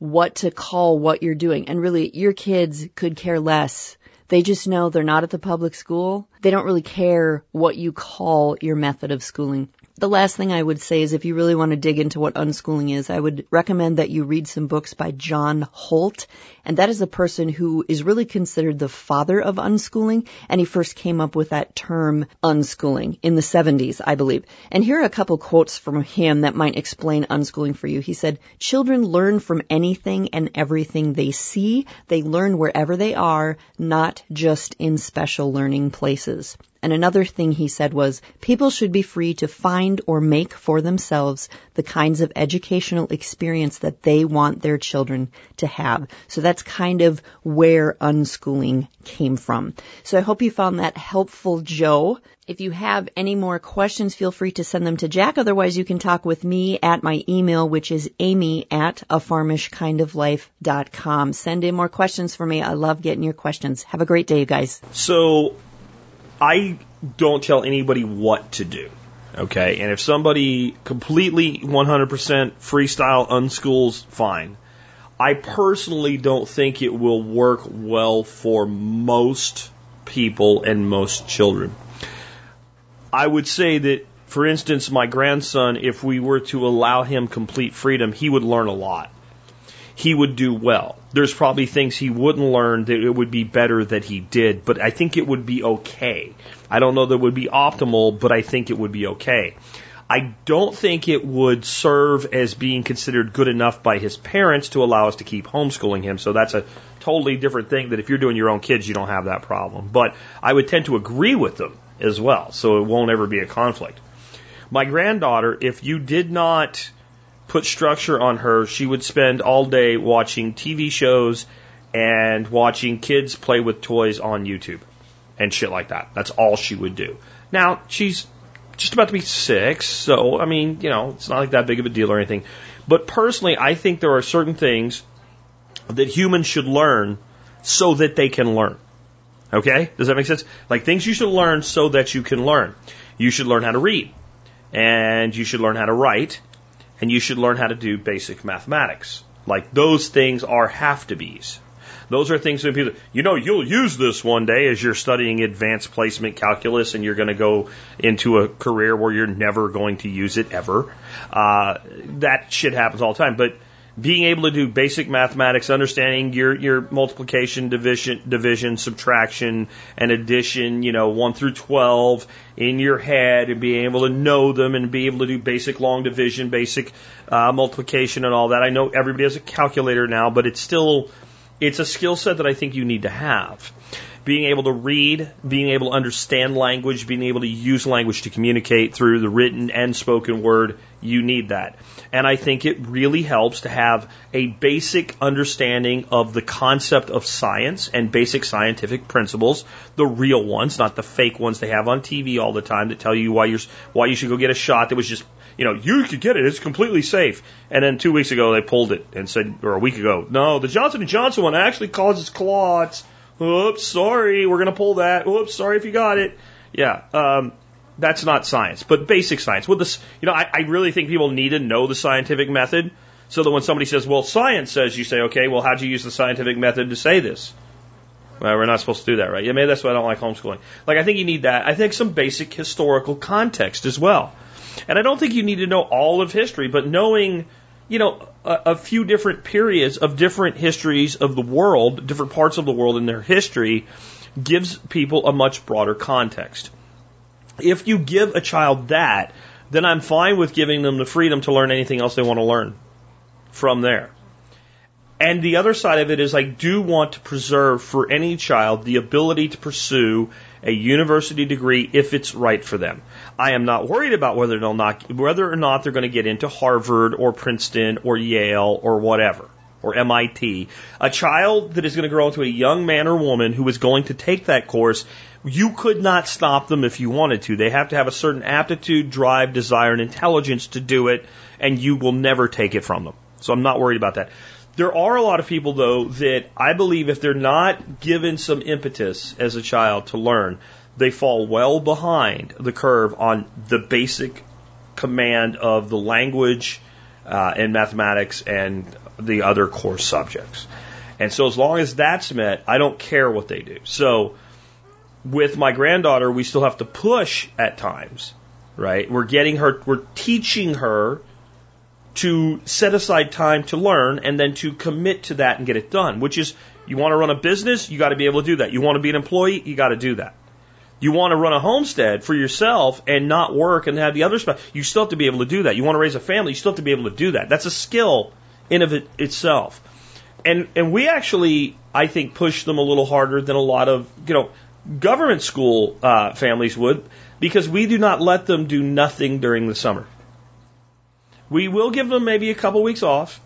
what to call what you're doing. And really, your kids could care less. They just know they're not at the public school. They don't really care what you call your method of schooling. The last thing I would say is if you really want to dig into what unschooling is, I would recommend that you read some books by John Holt. And that is a person who is really considered the father of unschooling. And he first came up with that term unschooling in the 70s, I believe. And here are a couple quotes from him that might explain unschooling for you. He said, children learn from anything and everything they see. They learn wherever they are, not just in special learning places. And another thing he said was, people should be free to find or make for themselves the kinds of educational experience that they want their children to have. So that's kind of where unschooling came from. So I hope you found that helpful, Joe. If you have any more questions, feel free to send them to Jack. Otherwise, you can talk with me at my email, which is amy at a farmishkindoflife.com. Send in more questions for me. I love getting your questions. Have a great day, you guys. So I don't tell anybody what to do. Okay. And if somebody completely 100% freestyle unschools, fine. I personally don't think it will work well for most people and most children. I would say that, for instance, my grandson, if we were to allow him complete freedom, he would learn a lot. He would do well. There's probably things he wouldn't learn that it would be better that he did, but I think it would be okay. I don't know that it would be optimal, but I think it would be okay. I don't think it would serve as being considered good enough by his parents to allow us to keep homeschooling him. So that's a totally different thing that if you're doing your own kids, you don't have that problem. But I would tend to agree with them as well, so it won't ever be a conflict. My granddaughter, if you did not put structure on her, she would spend all day watching TV shows and watching kids play with toys on YouTube and shit like that. That's all she would do. Now, she's just about to be six, so, I mean, you know, it's not like that big of a deal or anything. But personally, I think there are certain things that humans should learn so that they can learn. Okay? Does that make sense? Like things you should learn so that you can learn. You should learn how to read. And you should learn how to write. And you should learn how to do basic mathematics. Like those things are have to be's. Those are things that people, you know, you'll use this one day as you're studying advanced placement calculus and you're going to go into a career where you're never going to use it ever. Uh, that shit happens all the time. But being able to do basic mathematics, understanding your, your multiplication, division, division, subtraction, and addition, you know, 1 through 12 in your head and being able to know them and be able to do basic long division, basic uh, multiplication and all that. I know everybody has a calculator now, but it's still, it's a skill set that I think you need to have being able to read, being able to understand language, being able to use language to communicate through the written and spoken word, you need that. And I think it really helps to have a basic understanding of the concept of science and basic scientific principles, the real ones, not the fake ones they have on TV all the time that tell you why you're why you should go get a shot that was just you know, you could get it. It's completely safe. And then two weeks ago they pulled it and said, or a week ago, no, the Johnson and Johnson one actually causes clots. Oops, sorry, we're to pull that. Oops, sorry if you got it. Yeah, um, that's not science, but basic science. With this, you know, I, I really think people need to know the scientific method so that when somebody says, well, science says, you say, okay, well, how'd you use the scientific method to say this? Well, we're not supposed to do that, right? Yeah, maybe that's why I don't like homeschooling. Like, I think you need that. I think some basic historical context as well. And I don't think you need to know all of history, but knowing you know, a, a few different periods of different histories of the world, different parts of the world in their history, gives people a much broader context. If you give a child that, then I'm fine with giving them the freedom to learn anything else they want to learn from there. And the other side of it is I do want to preserve for any child the ability to pursue a university degree if it's right for them. I am not worried about whether they'll not, whether or not they're going to get into Harvard or Princeton or Yale or whatever or MIT. A child that is going to grow into a young man or woman who is going to take that course, you could not stop them if you wanted to. They have to have a certain aptitude, drive, desire, and intelligence to do it, and you will never take it from them. So I'm not worried about that. There are a lot of people, though, that I believe if they're not given some impetus as a child to learn, they fall well behind the curve on the basic command of the language uh, and mathematics and the other core subjects. And so as long as that's met, I don't care what they do. So with my granddaughter, we still have to push at times, right? We're getting her, we're teaching her to set aside time to learn and then to commit to that and get it done, which is you want to run a business, you got to be able to do that. You want to be an employee, you got to do that. You want to run a homestead for yourself and not work and have the other stuff. You still have to be able to do that. You want to raise a family, you still have to be able to do that. That's a skill in of it itself. And and we actually, I think, push them a little harder than a lot of you know government school uh, families would because we do not let them do nothing during the summer. We will give them maybe a couple weeks off,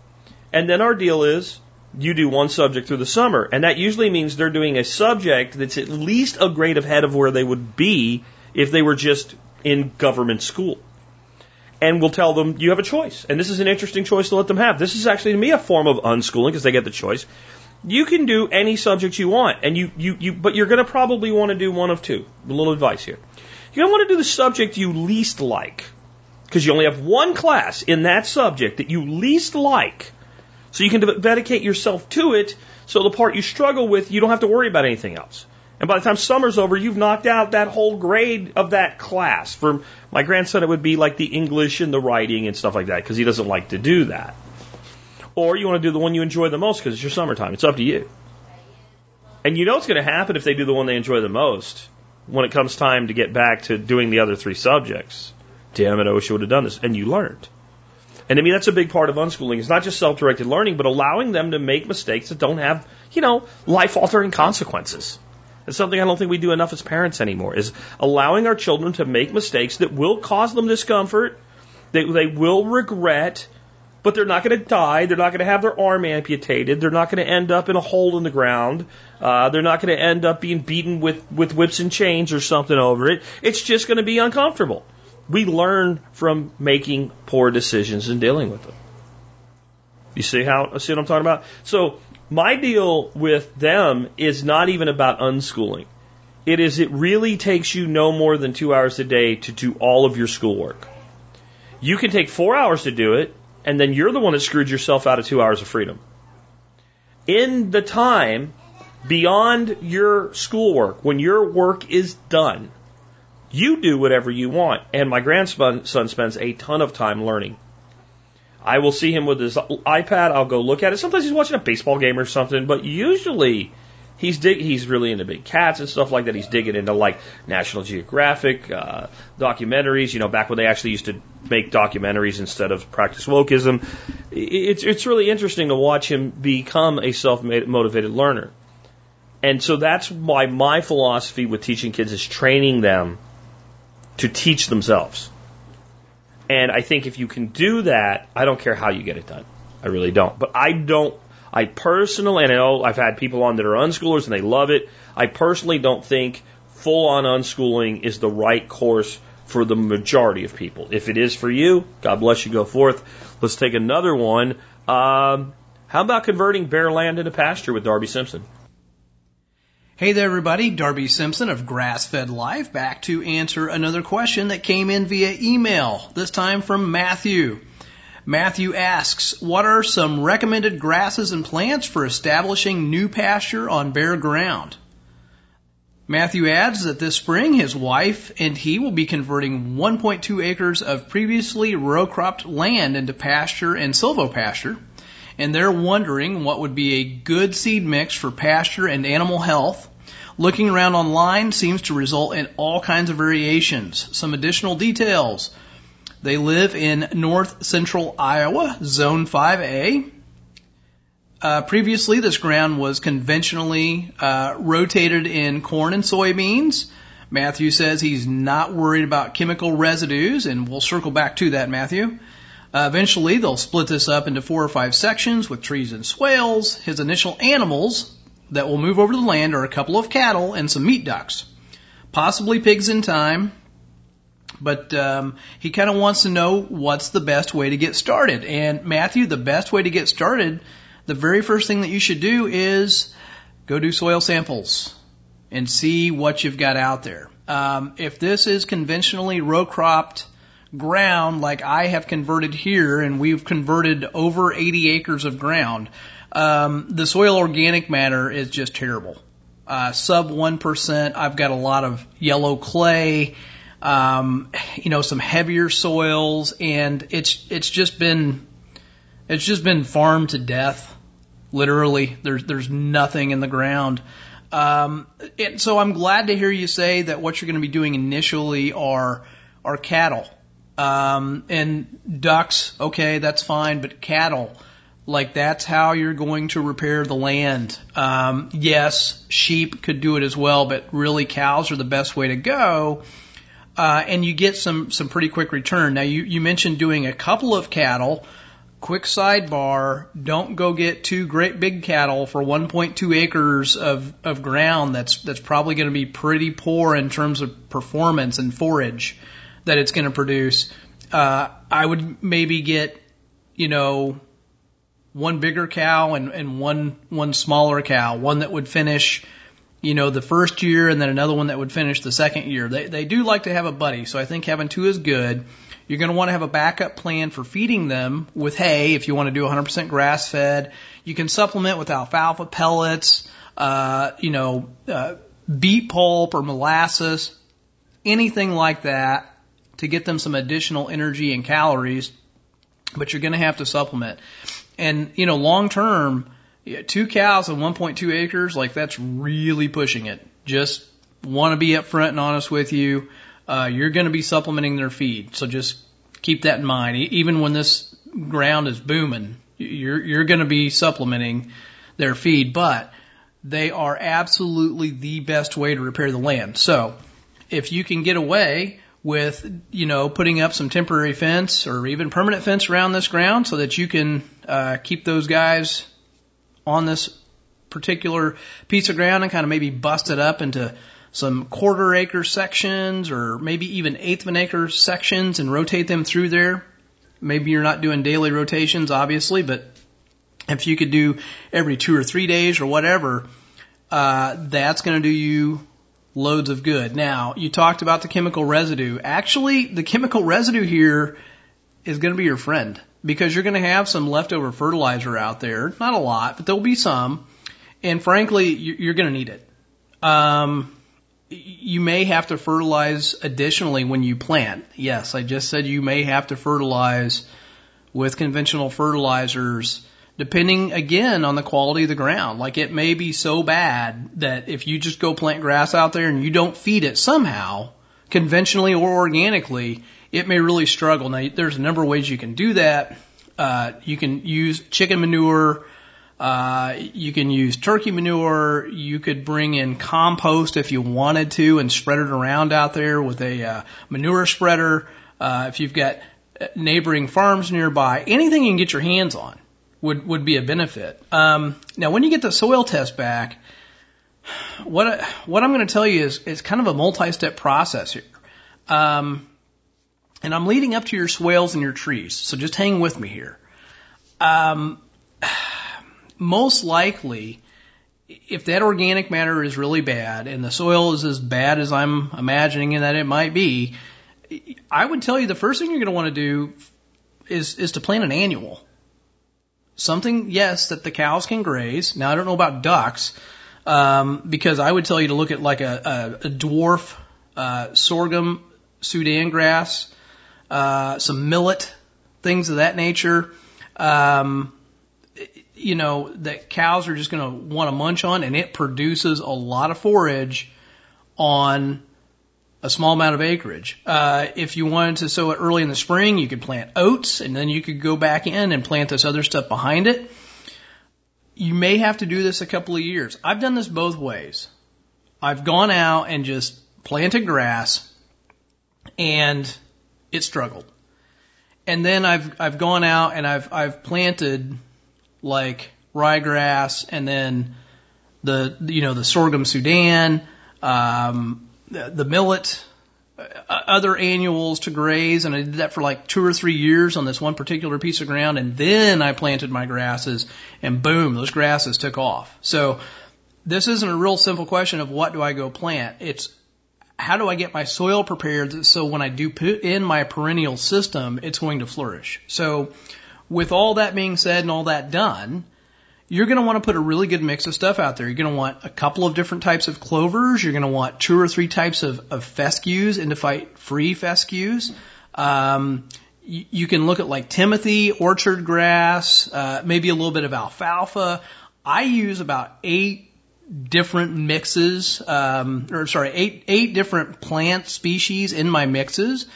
and then our deal is you do one subject through the summer. And that usually means they're doing a subject that's at least a grade ahead of where they would be if they were just in government school. And we'll tell them you have a choice. And this is an interesting choice to let them have. This is actually to me a form of unschooling because they get the choice. You can do any subject you want, and you, you, you but you're going to probably want to do one of two. A little advice here. You're going to want to do the subject you least like because you only have one class in that subject that you least like so you can dedicate yourself to it. So the part you struggle with, you don't have to worry about anything else. And by the time summer's over, you've knocked out that whole grade of that class. For my grandson, it would be like the English and the writing and stuff like that because he doesn't like to do that. Or you want to do the one you enjoy the most because it's your summertime. It's up to you. And you know what's going to happen if they do the one they enjoy the most when it comes time to get back to doing the other three subjects. Damn it, I wish I would have done this. And you learned. And to me, that's a big part of unschooling. It's not just self-directed learning, but allowing them to make mistakes that don't have, you know, life-altering consequences. It's something I don't think we do enough as parents anymore, is allowing our children to make mistakes that will cause them discomfort, that they will regret, but they're not going to die. They're not going to have their arm amputated. They're not going to end up in a hole in the ground. Uh, they're not going to end up being beaten with, with whips and chains or something over it. It's just going to be uncomfortable. We learn from making poor decisions and dealing with them. You see how see what I'm talking about? So my deal with them is not even about unschooling. It is it really takes you no more than two hours a day to do all of your schoolwork. You can take four hours to do it, and then you're the one that screwed yourself out of two hours of freedom. In the time beyond your schoolwork, when your work is done, you do whatever you want. And my grandson spends a ton of time learning. I will see him with his iPad. I'll go look at it. Sometimes he's watching a baseball game or something, but usually he's dig- he's really into big cats and stuff like that. He's digging into like National Geographic uh, documentaries. You know, back when they actually used to make documentaries instead of practice wokeism. It's it's really interesting to watch him become a self motivated learner. And so that's why my philosophy with teaching kids is training them to teach themselves. And I think if you can do that, I don't care how you get it done. I really don't. But I don't, I personally, and I know I've had people on that are unschoolers and they love it. I personally don't think full on unschooling is the right course for the majority of people. If it is for you, God bless you, go forth. Let's take another one. Um, how about converting bare land into pasture with Darby Simpson? Hey there, everybody. Darby Simpson of Grass Fed Life back to answer another question that came in via email, this time from Matthew. Matthew asks, what are some recommended grasses and plants for establishing new pasture on bare ground? Matthew adds that this spring his wife and he will be converting 1.2 acres of previously row cropped land into pasture and silvopasture and they're wondering what would be a good seed mix for pasture and animal health Looking around online seems to result in all kinds of variations. Some additional details. They live in north central Iowa, zone 5A. Uh, previously, this ground was conventionally uh, rotated in corn and soybeans. Matthew says he's not worried about chemical residues, and we'll circle back to that, Matthew. Uh, eventually, they'll split this up into four or five sections with trees and swales. His initial animals that will move over the land are a couple of cattle and some meat ducks, possibly pigs in time. But um, he kind of wants to know what's the best way to get started. And Matthew, the best way to get started, the very first thing that you should do is go do soil samples and see what you've got out there. Um, if this is conventionally row cropped ground like I have converted here, and we've converted over 80 acres of ground, um, the soil organic matter is just terrible. Uh, sub 1%. I've got a lot of yellow clay, um, you know, some heavier soils, and it's, it's just been, it's just been farmed to death. Literally, there's, there's nothing in the ground. Um, and so I'm glad to hear you say that what you're going to be doing initially are, are cattle. Um, and ducks, okay, that's fine, but cattle, like that's how you're going to repair the land. Um, yes, sheep could do it as well, but really cows are the best way to go. Uh, and you get some, some pretty quick return. Now you, you mentioned doing a couple of cattle. Quick sidebar, don't go get two great big cattle for 1.2 acres of, of ground that's, that's probably going to be pretty poor in terms of performance and forage that it's going to produce. Uh, I would maybe get, you know, one bigger cow and, and one one smaller cow, one that would finish, you know, the first year and then another one that would finish the second year. They they do like to have a buddy, so I think having two is good. You're going to want to have a backup plan for feeding them with hay if you want to do 100% grass fed. You can supplement with alfalfa pellets, uh, you know, uh, beet pulp or molasses, anything like that to get them some additional energy and calories, but you're going to have to supplement. And, you know, long term, two cows on 1.2 acres, like that's really pushing it. Just want to be upfront and honest with you. Uh, you're going to be supplementing their feed. So just keep that in mind. Even when this ground is booming, you're, you're going to be supplementing their feed, but they are absolutely the best way to repair the land. So if you can get away with, you know, putting up some temporary fence or even permanent fence around this ground so that you can uh, keep those guys on this particular piece of ground and kind of maybe bust it up into some quarter acre sections or maybe even eighth of an acre sections and rotate them through there. Maybe you're not doing daily rotations, obviously, but if you could do every two or three days or whatever, uh, that's going to do you loads of good. Now, you talked about the chemical residue. Actually, the chemical residue here is going to be your friend because you're going to have some leftover fertilizer out there. Not a lot, but there'll be some. And frankly, you're going to need it. Um, you may have to fertilize additionally when you plant. Yes, I just said you may have to fertilize with conventional fertilizers depending again on the quality of the ground. Like it may be so bad that if you just go plant grass out there and you don't feed it somehow, conventionally or organically, it may really struggle. Now, there's a number of ways you can do that. Uh, you can use chicken manure. Uh, you can use turkey manure. You could bring in compost if you wanted to and spread it around out there with a uh, manure spreader. Uh, if you've got neighboring farms nearby, anything you can get your hands on would would be a benefit. Um, now, when you get the soil test back, what what I'm going to tell you is it's kind of a multi-step process here. Um, and I'm leading up to your swales and your trees, so just hang with me here. Um, most likely, if that organic matter is really bad and the soil is as bad as I'm imagining that it might be, I would tell you the first thing you're going to want to do is is to plant an annual something, yes, that the cows can graze. Now I don't know about ducks, um, because I would tell you to look at like a, a, a dwarf uh, sorghum Sudan grass, uh, some millet, things of that nature. Um, you know that cows are just going to want to munch on, and it produces a lot of forage on a small amount of acreage. Uh, if you wanted to sow it early in the spring, you could plant oats and then you could go back in and plant this other stuff behind it. You may have to do this a couple of years. I've done this both ways. I've gone out and just planted grass and it struggled. And then I've, I've gone out and I've, I've planted like ryegrass and then the, you know, the sorghum Sudan, um, the, millet, uh, other annuals to graze, and I did that for like two or three years on this one particular piece of ground, and then I planted my grasses, and boom, those grasses took off. So this isn't a real simple question of what do I go plant. It's how do I get my soil prepared so when I do put in my perennial system, it's going to flourish? So with all that being said and all that done, you're going to want to put a really good mix of stuff out there. You're going to want a couple of different types of clovers. You're going to want two or three types of, of fescues endophyte-free fescues. Um, you, you can look at like Timothy, orchard grass, uh, maybe a little bit of alfalfa. I use about eight different mixes, um, or sorry, eight eight different plant species in my mixes,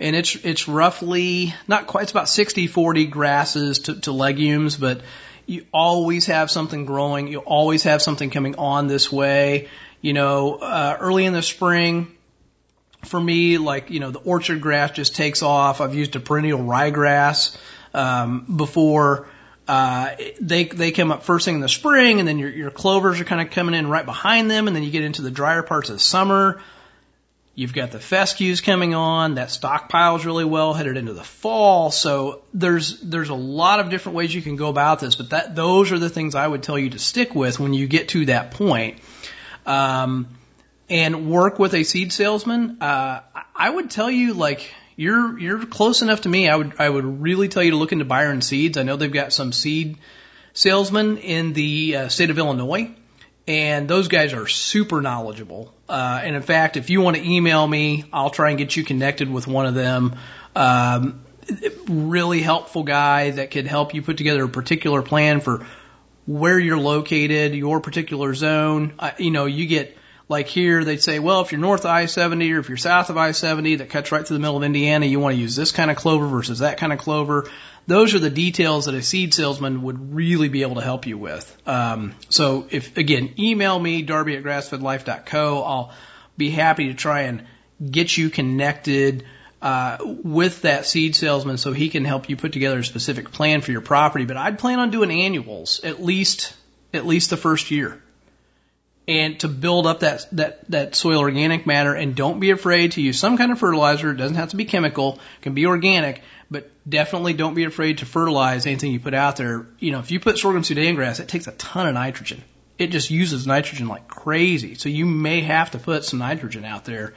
and it's it's roughly not quite. It's about 60 40 grasses to, to legumes, but you always have something growing. You always have something coming on this way. You know, uh, early in the spring, for me, like you know, the orchard grass just takes off. I've used a perennial ryegrass um, before. Uh, they they come up first thing in the spring, and then your your clovers are kind of coming in right behind them, and then you get into the drier parts of the summer. You've got the fescues coming on. That stockpile's really well headed into the fall. So there's there's a lot of different ways you can go about this, but that those are the things I would tell you to stick with when you get to that point. Um, and work with a seed salesman. Uh, I would tell you like you're you're close enough to me. I would I would really tell you to look into Byron Seeds. I know they've got some seed salesmen in the uh, state of Illinois, and those guys are super knowledgeable. Uh, and in fact, if you want to email me, I'll try and get you connected with one of them. Um, really helpful guy that could help you put together a particular plan for where you're located, your particular zone. Uh, you know, you get like here, they'd say, well, if you're north of I-70 or if you're south of I-70 that cuts right through the middle of Indiana, you want to use this kind of clover versus that kind of clover. Those are the details that a seed salesman would really be able to help you with. Um, so if, again, email me, darby at grassfedlife.co. I'll be happy to try and get you connected uh, with that seed salesman so he can help you put together a specific plan for your property. But I'd plan on doing annuals at least at least the first year and to build up that, that, that soil organic matter and don't be afraid to use some kind of fertilizer. It doesn't have to be chemical, it can be organic, but definitely don't be afraid to fertilize anything you put out there. You know, if you put sorghum Sudan grass, it takes a ton of nitrogen. It just uses nitrogen like crazy. So you may have to put some nitrogen out there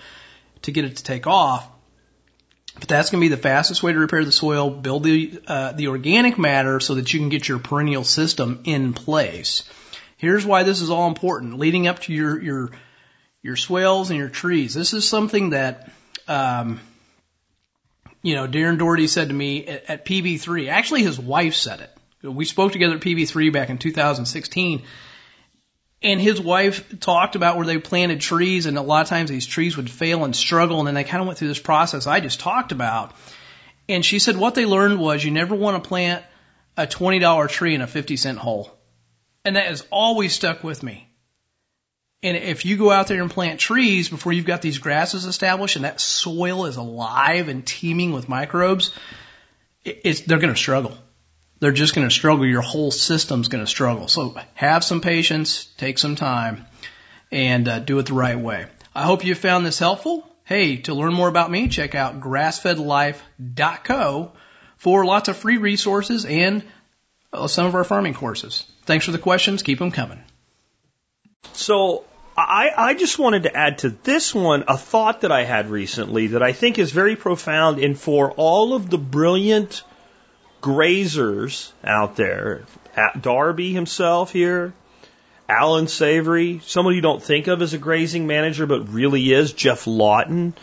to get it to take off. But that's going to be the fastest way to repair the soil, build the, uh, the organic matter so that you can get your perennial system in place. Here's why this is all important leading up to your, your, your swales and your trees. This is something that, um, you know, Darren Doherty said to me at, at PV3. Actually, his wife said it. We spoke together at PV3 back in 2016. And his wife talked about where they planted trees, and a lot of times these trees would fail and struggle, and then they kind of went through this process I just talked about. And she said what they learned was you never want to plant a $20 tree in a 50 cent hole. And that has always stuck with me. And if you go out there and plant trees before you've got these grasses established and that soil is alive and teeming with microbes, it's, they're going to struggle. They're just going to struggle. Your whole system's going to struggle. So have some patience, take some time, and uh, do it the right way. I hope you found this helpful. Hey, to learn more about me, check out grassfedlife.co for lots of free resources and Uh, some of our farming courses. Thanks for the questions. Keep them coming. So I, I just wanted to add to this one a thought that I had recently that I think is very profound and for all of the brilliant grazers out there, Darby himself here, Allan Savory, somebody you don't think of as a grazing manager but really is, Geoff Lawton,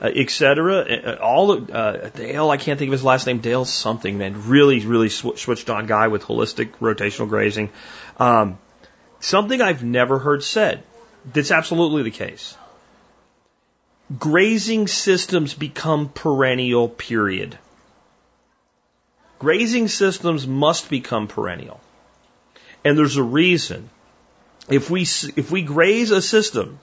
uh, etc. Uh, all uh, Dale, I can't think of his last name. Dale something, man. Really, really sw- switched on guy with holistic rotational grazing. Um, something I've never heard said. That's absolutely the case. Grazing systems become perennial. Period. Grazing systems must become perennial, and there's a reason. If we if we graze a system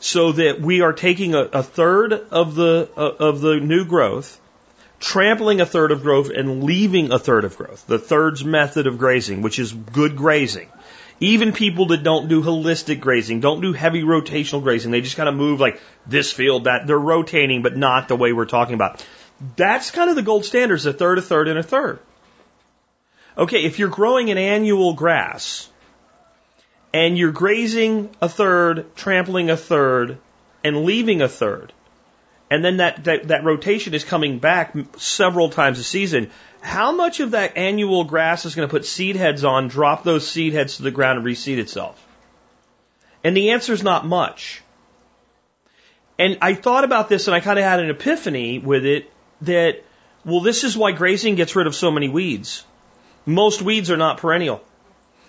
so that we are taking a, a third of the uh, of the new growth, trampling a third of growth, and leaving a third of growth. The third's method of grazing, which is good grazing. Even people that don't do holistic grazing, don't do heavy rotational grazing, they just kind of move like this field, that they're rotating, but not the way we're talking about. That's kind of the gold standard: a third, a third, and a third. Okay, if you're growing an annual grass, and you're grazing a third, trampling a third, and leaving a third, and then that, that, that rotation is coming back several times a season, how much of that annual grass is going to put seed heads on, drop those seed heads to the ground and reseed itself? And the answer is not much. And I thought about this and I kind of had an epiphany with it that, well, this is why grazing gets rid of so many weeds. Most weeds are not perennial.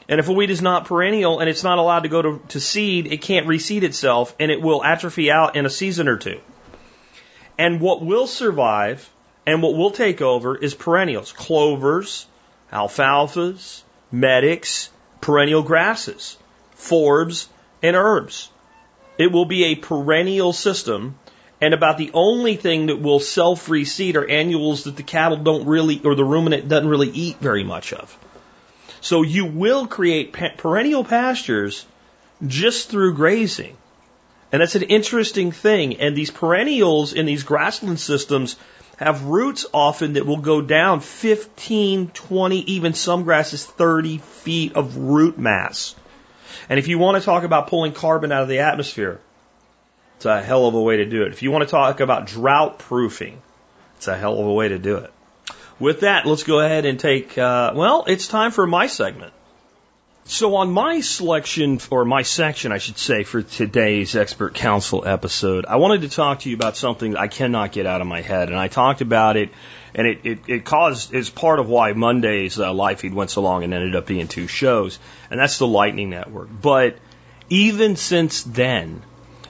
And if a weed is not perennial and it's not allowed to go to, to seed, it can't reseed itself and it will atrophy out in a season or two. And what will survive and what will take over is perennials, clovers, alfalfas, medics, perennial grasses, forbs, and herbs. It will be a perennial system, and about the only thing that will self reseed are annuals that the cattle don't really, or the ruminant doesn't really eat very much of. So you will create perennial pastures just through grazing. And that's an interesting thing. And these perennials in these grassland systems have roots often that will go down 15, 20, even some grasses 30 feet of root mass. And if you want to talk about pulling carbon out of the atmosphere, it's a hell of a way to do it. If you want to talk about drought proofing, it's a hell of a way to do it. With that, let's go ahead and take, uh, well, it's time for my segment. So on my selection, or my section, I should say, for today's expert council episode, I wanted to talk to you about something I cannot get out of my head. And I talked about it, and it, it, it caused, is part of why Monday's uh, live feed went so long and ended up being two shows. And that's the Lightning Network. But even since then,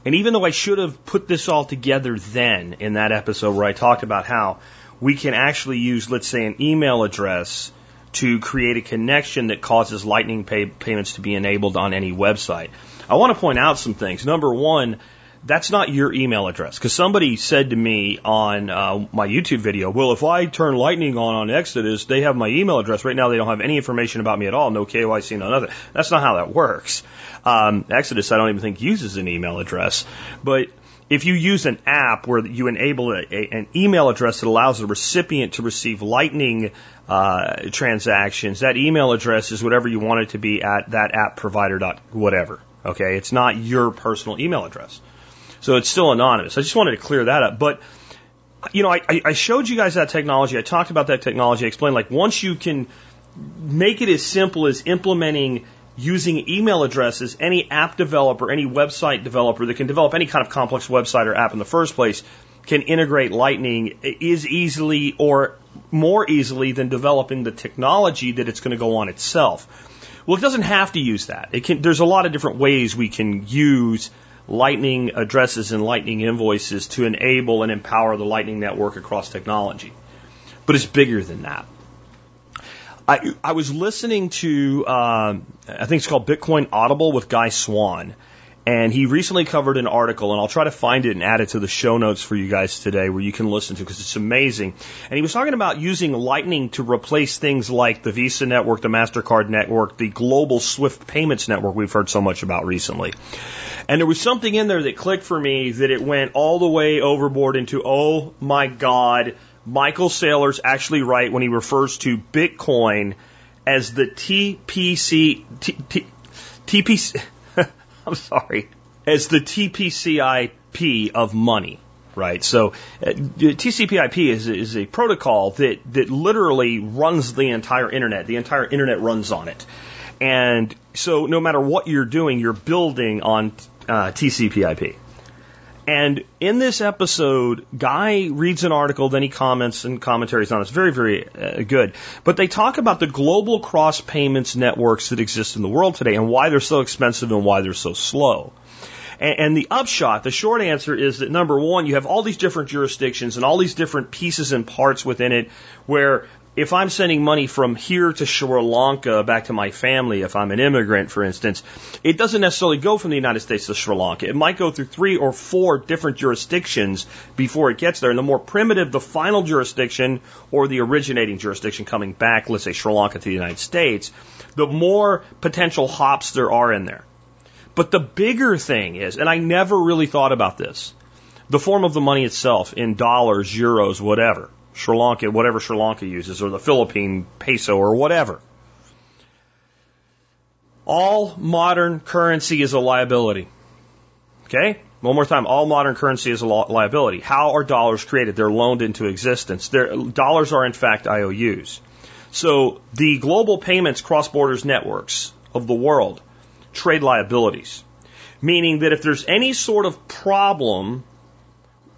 and even though I should have put this all together then in that episode where I talked about how we can actually use, let's say, an email address to create a connection that causes Lightning pay payments to be enabled on any website. I want to point out some things. Number one, that's not your email address. Because somebody said to me on uh, my YouTube video, well, if I turn Lightning on on Exodus, they have my email address. Right now, they don't have any information about me at all. No KYC, no nothing. That's not how that works. Um, Exodus, I don't even think uses an email address. But if you use an app where you enable a, a, an email address that allows the recipient to receive Lightning uh, transactions, that email address is whatever you want it to be at that app provider dot whatever. Okay, it's not your personal email address, so it's still anonymous. I just wanted to clear that up. But you know, I, I showed you guys that technology. I talked about that technology. I explained like once you can make it as simple as implementing using email addresses, any app developer, any website developer that can develop any kind of complex website or app in the first place can integrate Lightning is easily or more easily than developing the technology that it's going to go on itself. Well, it doesn't have to use that. It can, there's a lot of different ways we can use Lightning addresses and Lightning invoices to enable and empower the Lightning network across technology. But it's bigger than that. I, I was listening to, um, I think it's called Bitcoin Audible with Guy Swan. And he recently covered an article, and I'll try to find it and add it to the show notes for you guys today where you can listen to because it's amazing. And he was talking about using Lightning to replace things like the Visa network, the MasterCard network, the global Swift payments network we've heard so much about recently. And there was something in there that clicked for me that it went all the way overboard into, oh my God, Michael Saylor's actually right when he refers to Bitcoin as the TPC, T, T, TPC, [laughs] I'm sorry, as the TPCIP of money, right? So uh, TCP/IP is, is a protocol that that literally runs the entire internet. The entire internet runs on it, and so no matter what you're doing, you're building on uh, TCP/IP. And in this episode, Guy reads an article, then he comments and commentaries on it. It's very, very uh, good. But they talk about the global cross payments networks that exist in the world today and why they're so expensive and why they're so slow. And, and the upshot, the short answer is that number one, you have all these different jurisdictions and all these different pieces and parts within it where if I'm sending money from here to Sri Lanka back to my family, if I'm an immigrant, for instance, it doesn't necessarily go from the United States to Sri Lanka. It might go through three or four different jurisdictions before it gets there. And the more primitive the final jurisdiction or the originating jurisdiction coming back, let's say Sri Lanka to the United States, the more potential hops there are in there. But the bigger thing is, and I never really thought about this, the form of the money itself in dollars, euros, whatever. Sri Lanka, whatever Sri Lanka uses, or the Philippine peso, or whatever. All modern currency is a liability. Okay? One more time, all modern currency is a liability. How are dollars created? They're loaned into existence. They're, dollars are in fact IOUs. So the global payments cross borders networks of the world trade liabilities, meaning that if there's any sort of problem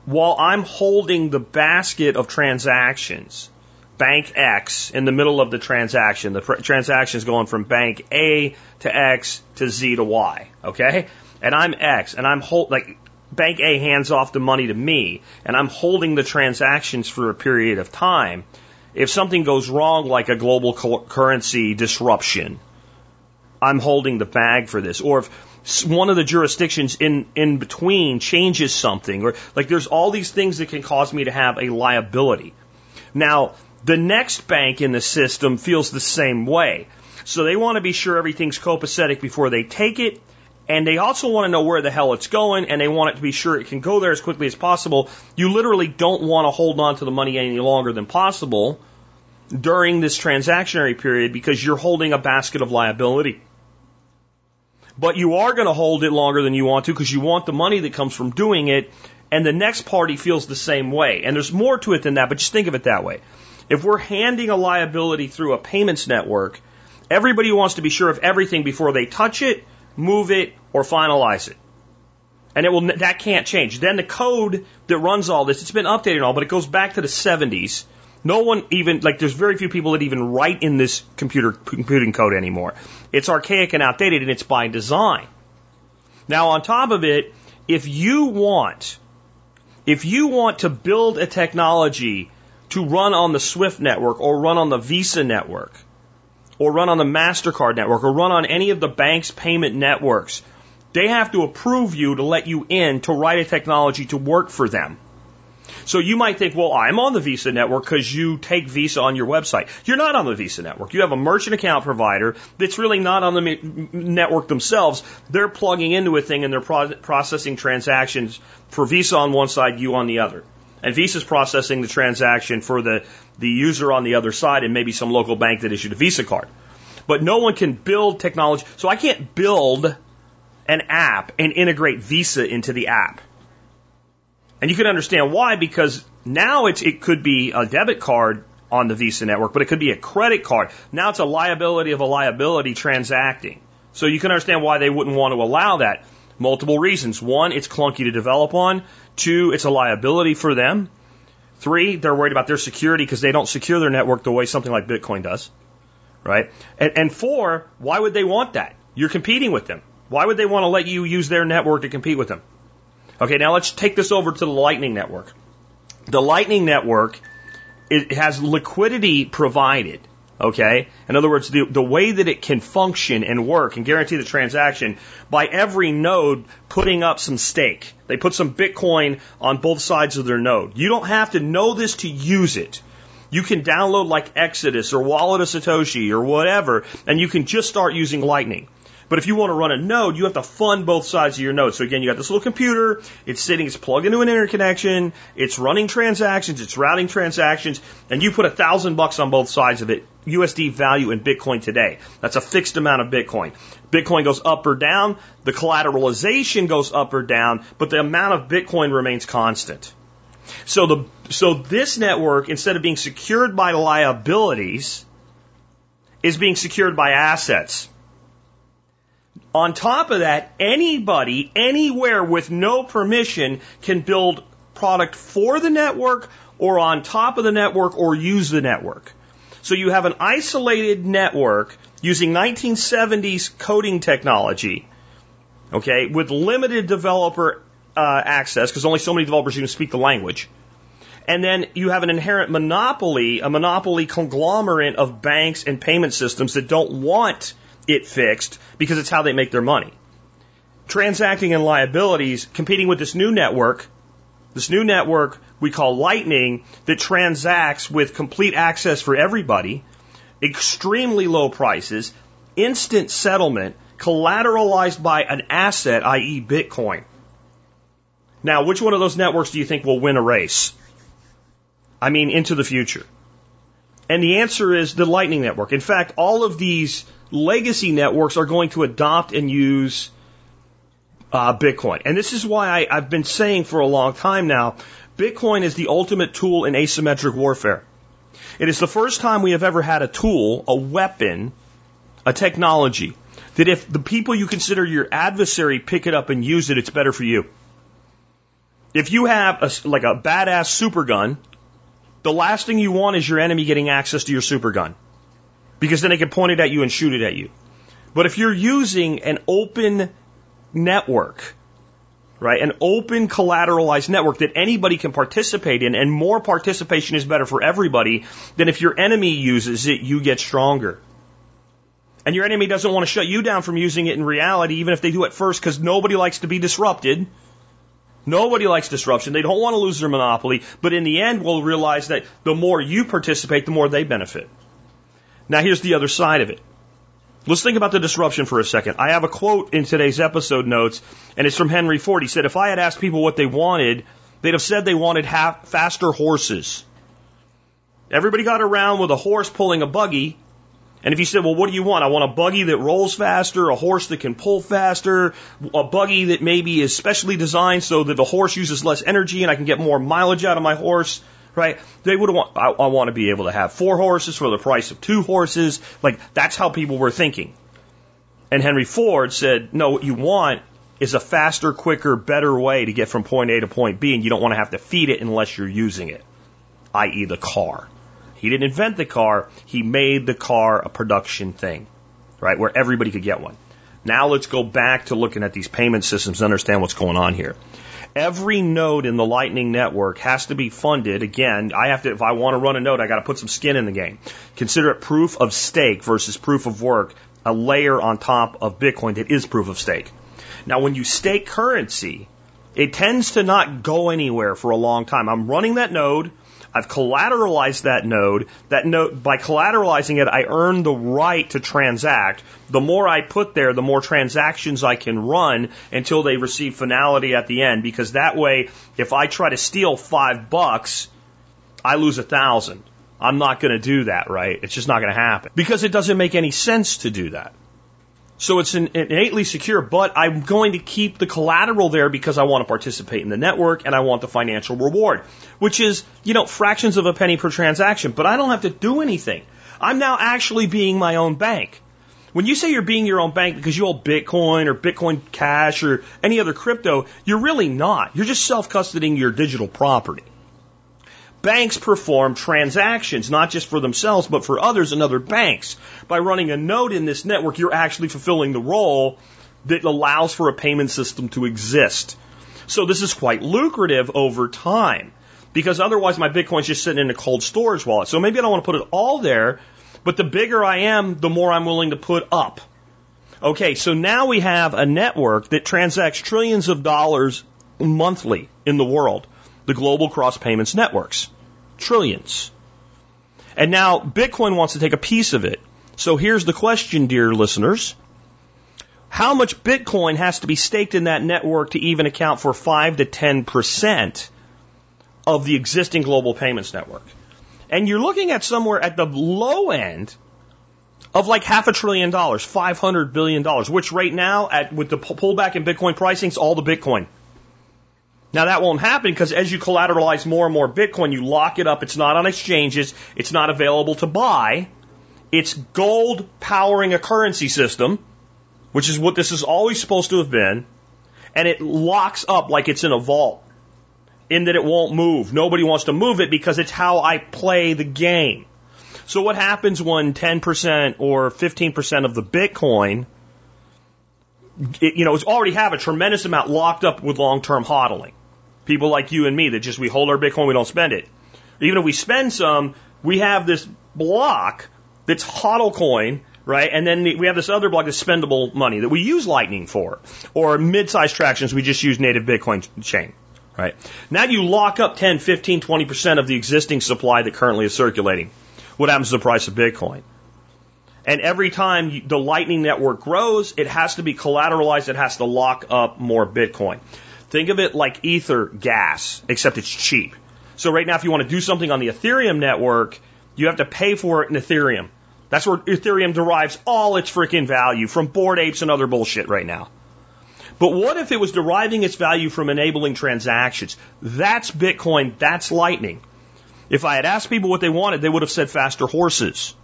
while I'm holding the basket of transactions, bank X in the middle of the transaction, the transaction is going from bank A to X to Z to Y, okay? And I'm X, and I'm hold like bank A hands off the money to me, and I'm holding the transactions for a period of time. If something goes wrong, like a global currency disruption, I'm holding the bag for this. Or if one of the jurisdictions in, in between changes something, or like there's all these things that can cause me to have a liability. Now, the next bank in the system feels the same way. So they want to be sure everything's copacetic before they take it. And they also want to know where the hell it's going, and they want it to be sure it can go there as quickly as possible. You literally don't want to hold on to the money any longer than possible during this transactionary period because you're holding a basket of liability but you are going to hold it longer than you want to because you want the money that comes from doing it, and the next party feels the same way. And there's more to it than that, but just think of it that way. If we're handing a liability through a payments network, everybody wants to be sure of everything before they touch it, move it, or finalize it. And it will, that can't change. Then the code that runs all this, it's been updated and all, but it goes back to the 70s no one even, like, there's very few people that even write in this computer computing code anymore. It's archaic and outdated, and it's by design. Now, on top of it, if you want, if you want to build a technology to run on the SWIFT network or run on the Visa network or run on the MasterCard network or run on any of the bank's payment networks, they have to approve you to let you in to write a technology to work for them. So you might think, well, I'm on the Visa network because you take Visa on your website. You're not on the Visa network. You have a merchant account provider that's really not on the network themselves. They're plugging into a thing and they're pro- processing transactions for Visa on one side, you on the other. And Visa's processing the transaction for the, the user on the other side and maybe some local bank that issued a Visa card. But no one can build technology. So I can't build an app and integrate Visa into the app. And you can understand why, because now it's, it could be a debit card on the Visa network, but it could be a credit card. Now it's a liability of a liability transacting. So you can understand why they wouldn't want to allow that. Multiple reasons. One, it's clunky to develop on. Two, it's a liability for them. Three, they're worried about their security because they don't secure their network the way something like Bitcoin does. Right? And, and four, why would they want that? You're competing with them. Why would they want to let you use their network to compete with them? Okay, now let's take this over to the Lightning Network. The Lightning Network it has liquidity provided. Okay? In other words, the, the way that it can function and work and guarantee the transaction by every node putting up some stake. They put some Bitcoin on both sides of their node. You don't have to know this to use it. You can download like Exodus or Wallet of Satoshi or whatever, and you can just start using Lightning. But if you want to run a node, you have to fund both sides of your node. So again, you got this little computer, it's sitting, it's plugged into an interconnection, it's running transactions, it's routing transactions, and you put a thousand bucks on both sides of it, USD value in Bitcoin today. That's a fixed amount of Bitcoin. Bitcoin goes up or down, the collateralization goes up or down, but the amount of Bitcoin remains constant. So the so this network, instead of being secured by liabilities, is being secured by assets. On top of that, anybody, anywhere with no permission can build product for the network or on top of the network or use the network. So you have an isolated network using 1970s coding technology, okay, with limited developer uh, access because only so many developers can speak the language. And then you have an inherent monopoly, a monopoly conglomerate of banks and payment systems that don't want it fixed because it's how they make their money. Transacting in liabilities, competing with this new network, this new network we call Lightning that transacts with complete access for everybody, extremely low prices, instant settlement, collateralized by an asset, i.e. Bitcoin. Now, which one of those networks do you think will win a race? I mean, into the future. And the answer is the Lightning Network. In fact, all of these legacy networks are going to adopt and use uh, Bitcoin. And this is why I, I've been saying for a long time now Bitcoin is the ultimate tool in asymmetric warfare. It is the first time we have ever had a tool, a weapon, a technology that if the people you consider your adversary pick it up and use it, it's better for you. If you have a, like a badass super gun, the last thing you want is your enemy getting access to your super gun because then they can point it at you and shoot it at you. But if you're using an open network, right, an open collateralized network that anybody can participate in, and more participation is better for everybody, then if your enemy uses it, you get stronger. And your enemy doesn't want to shut you down from using it in reality, even if they do it first, because nobody likes to be disrupted. Nobody likes disruption. They don't want to lose their monopoly, but in the end, we'll realize that the more you participate, the more they benefit. Now, here's the other side of it. Let's think about the disruption for a second. I have a quote in today's episode notes, and it's from Henry Ford. He said, If I had asked people what they wanted, they'd have said they wanted half, faster horses. Everybody got around with a horse pulling a buggy, and if you said, well, what do you want? I want a buggy that rolls faster, a horse that can pull faster, a buggy that maybe is specially designed so that the horse uses less energy and I can get more mileage out of my horse, right? They would want, I, I want to be able to have four horses for the price of two horses. Like, that's how people were thinking. And Henry Ford said, no, what you want is a faster, quicker, better way to get from point A to point B, and you don't want to have to feed it unless you're using it, i.e., the car. He didn't invent the car, he made the car a production thing, right? Where everybody could get one. Now let's go back to looking at these payment systems and understand what's going on here. Every node in the Lightning Network has to be funded. Again, I have to, if I want to run a node, I got to put some skin in the game. Consider it proof of stake versus proof of work, a layer on top of Bitcoin that is proof of stake. Now, when you stake currency, it tends to not go anywhere for a long time. I'm running that node. I've collateralized that node. That node, by collateralizing it, I earn the right to transact. The more I put there, the more transactions I can run until they receive finality at the end. Because that way, if I try to steal five bucks, I lose a thousand. I'm not going to do that, right? It's just not going to happen because it doesn't make any sense to do that. So it's innately secure, but I'm going to keep the collateral there because I want to participate in the network and I want the financial reward, which is, you know, fractions of a penny per transaction, but I don't have to do anything. I'm now actually being my own bank. When you say you're being your own bank because you hold Bitcoin or Bitcoin Cash or any other crypto, you're really not. You're just self custodying your digital property. Banks perform transactions, not just for themselves, but for others and other banks. By running a node in this network, you're actually fulfilling the role that allows for a payment system to exist. So this is quite lucrative over time because otherwise my Bitcoin's just sitting in a cold storage wallet. So maybe I don't want to put it all there, but the bigger I am, the more I'm willing to put up. Okay, so now we have a network that transacts trillions of dollars monthly in the world the global cross payments networks. Trillions. And now Bitcoin wants to take a piece of it. So here's the question, dear listeners. How much Bitcoin has to be staked in that network to even account for 5 to 10% of the existing global payments network? And you're looking at somewhere at the low end of like half a trillion dollars, $500 billion, which right now, at, with the pullback in Bitcoin pricing, is all the Bitcoin. Now that won't happen because as you collateralize more and more Bitcoin, you lock it up. It's not on exchanges. It's not available to buy. It's gold powering a currency system, which is what this is always supposed to have been. And it locks up like it's in a vault in that it won't move. Nobody wants to move it because it's how I play the game. So what happens when 10% or 15% of the Bitcoin it, you know, it's already have a tremendous amount locked up with long-term hodling. People like you and me that just we hold our Bitcoin, we don't spend it. Even if we spend some, we have this block that's hodl coin, right? And then we have this other block that's spendable money that we use Lightning for, or mid-sized tractions we just use native Bitcoin chain, right? Now you lock up 10, 15, 20% of the existing supply that currently is circulating. What happens to the price of Bitcoin? And every time the Lightning Network grows, it has to be collateralized. It has to lock up more Bitcoin. Think of it like ether gas, except it's cheap. So right now, if you want to do something on the Ethereum network, you have to pay for it in Ethereum. That's where Ethereum derives all its freaking value from bored apes and other bullshit right now. But what if it was deriving its value from enabling transactions? That's Bitcoin, that's Lightning. If I had asked people what they wanted, they would have said faster horses.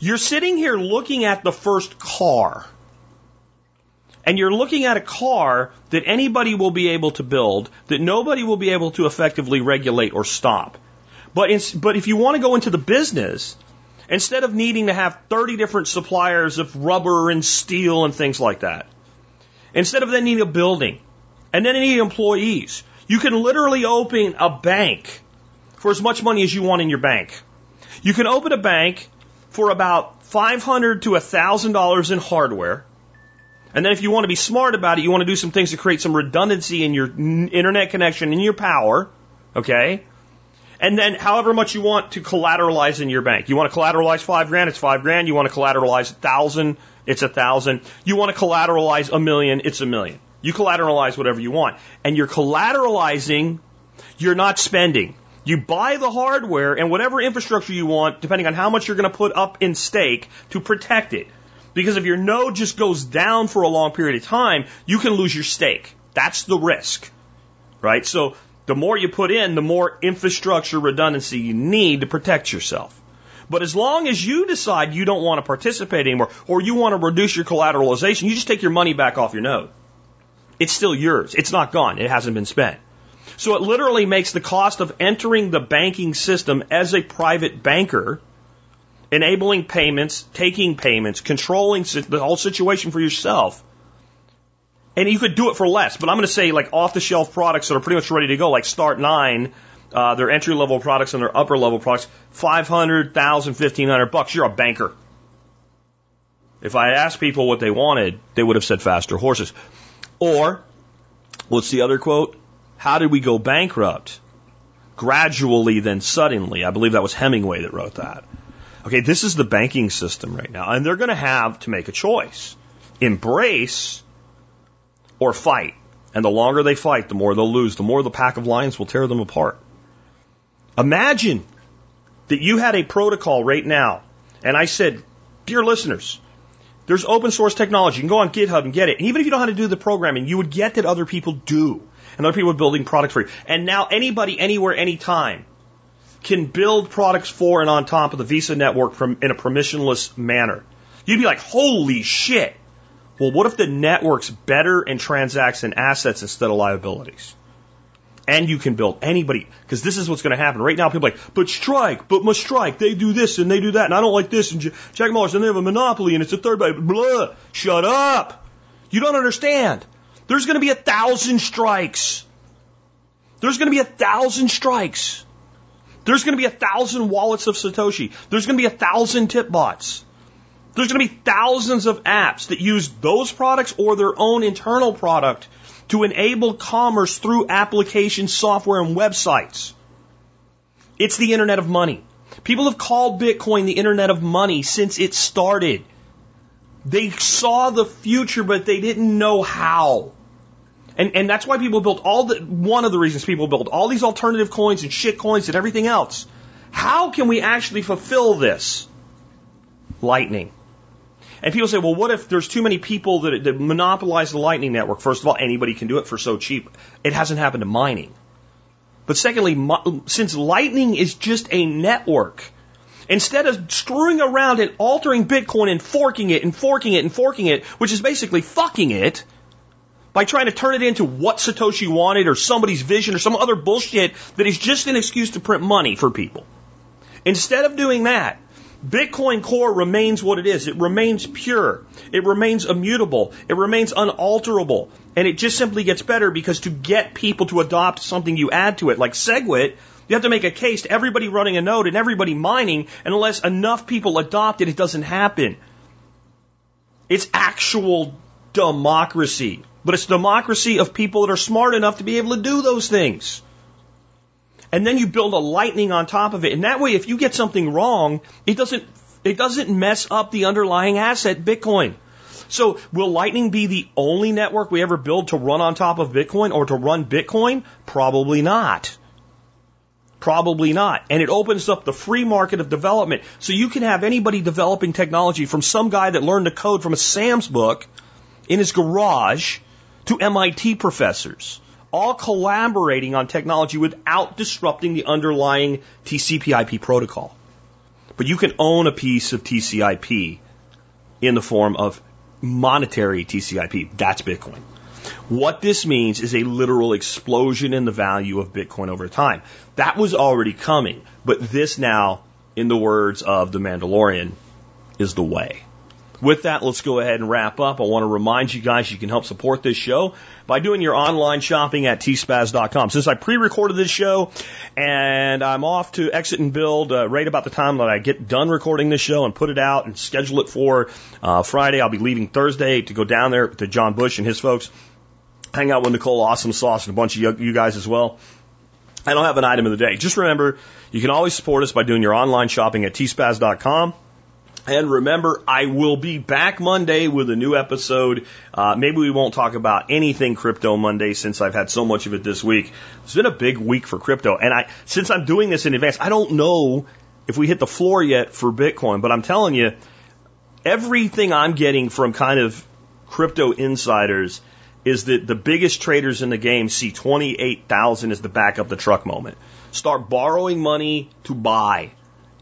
You're sitting here looking at the first car. And you're looking at a car that anybody will be able to build, that nobody will be able to effectively regulate or stop. But, in, but if you want to go into the business, instead of needing to have 30 different suppliers of rubber and steel and things like that, instead of then needing a building and then needing employees, you can literally open a bank for as much money as you want in your bank. You can open a bank for about 500 to $1,000 in hardware and then if you want to be smart about it, you want to do some things to create some redundancy in your internet connection, in your power, okay? And then however much you want to collateralize in your bank. You want to collateralize five grand, it's five grand. You want to collateralize a thousand, it's a thousand. You want to collateralize a million, it's a million. You collateralize whatever you want. And you're collateralizing, you're not spending. You buy the hardware and whatever infrastructure you want, depending on how much you're going to put up in stake to protect it. Because if your node just goes down for a long period of time, you can lose your stake. That's the risk. Right? So the more you put in, the more infrastructure redundancy you need to protect yourself. But as long as you decide you don't want to participate anymore or you want to reduce your collateralization, you just take your money back off your node. It's still yours. It's not gone. It hasn't been spent. So it literally makes the cost of entering the banking system as a private banker enabling payments, taking payments, controlling the whole situation for yourself. And you could do it for less, but I'm going to say like off the shelf products that are pretty much ready to go, like Start9, uh, their entry level products and their upper level products, 500, 1,000, 1,500 bucks. You're a banker. If I asked people what they wanted, they would have said faster horses. Or, what's the other quote? How did we go bankrupt? Gradually, then suddenly. I believe that was Hemingway that wrote that. Okay, this is the banking system right now, and they're going to have to make a choice embrace or fight. And the longer they fight, the more they'll lose, the more the pack of lions will tear them apart. Imagine that you had a protocol right now, and I said, Dear listeners, there's open source technology. You can go on GitHub and get it. And even if you don't know how to do the programming, you would get that other people do. And other people are building products for you. And now anybody, anywhere, anytime can build products for and on top of the Visa network from in a permissionless manner. You'd be like, holy shit. Well, what if the network's better and transacts in assets instead of liabilities? And you can build anybody, because this is what's going to happen. Right now, people are like, but strike, but must strike. They do this and they do that, and I don't like this. And Jack Mallers, and they have a monopoly, and it's a third party. Blah. Shut up. You don't understand. There's going to be a thousand strikes. There's going to be a thousand strikes. There's going to be a thousand wallets of Satoshi. There's going to be a thousand tip bots. There's going to be thousands of apps that use those products or their own internal product to enable commerce through application software and websites. It's the Internet of Money. People have called Bitcoin the Internet of Money since it started. They saw the future, but they didn't know how. And, and that's why people built all the, one of the reasons people built all these alternative coins and shit coins and everything else. How can we actually fulfill this? Lightning. And people say, well, what if there's too many people that, that monopolize the Lightning Network? First of all, anybody can do it for so cheap. It hasn't happened to mining. But secondly, since Lightning is just a network, instead of screwing around and altering Bitcoin and forking it and forking it and forking it, which is basically fucking it, by trying to turn it into what Satoshi wanted or somebody's vision or some other bullshit that is just an excuse to print money for people. Instead of doing that, Bitcoin Core remains what it is. It remains pure. It remains immutable. It remains unalterable. And it just simply gets better because to get people to adopt something you add to it, like SegWit, you have to make a case to everybody running a node and everybody mining, and unless enough people adopt it, it doesn't happen. It's actual democracy. But it's democracy of people that are smart enough to be able to do those things. And then you build a lightning on top of it. And that way, if you get something wrong, it doesn't, it doesn't mess up the underlying asset, Bitcoin. So will Lightning be the only network we ever build to run on top of Bitcoin or to run Bitcoin? Probably not. Probably not. And it opens up the free market of development. So you can have anybody developing technology from some guy that learned to code from a Sam's book in his garage to MIT professors, all collaborating on technology without disrupting the underlying TCP/IP protocol. But you can own a piece of TCP in the form of monetary TCP. That's Bitcoin. What this means is a literal explosion in the value of Bitcoin over time. That was already coming, but this now, in the words of the Mandalorian, is the way. With that, let's go ahead and wrap up. I want to remind you guys you can help support this show by doing your online shopping at tspaz.com. Since I pre-recorded this show and I'm off to exit and build uh, right about the time that I get done recording this show and put it out and schedule it for uh, Friday, I'll be leaving Thursday to go down there to John Bush and his folks, hang out with Nicole Awesome Sauce and a bunch of you guys as well. I don't have an item of the day. Just remember, you can always support us by doing your online shopping at tspaz.com. And remember, I will be back Monday with a new episode. Uh, maybe we won't talk about anything crypto Monday since I've had so much of it this week. It's been a big week for crypto. And I, since I'm doing this in advance, I don't know if we hit the floor yet for Bitcoin, but I'm telling you, everything I'm getting from kind of crypto insiders is that the biggest traders in the game see 28,000 as the back up the truck moment. Start borrowing money to buy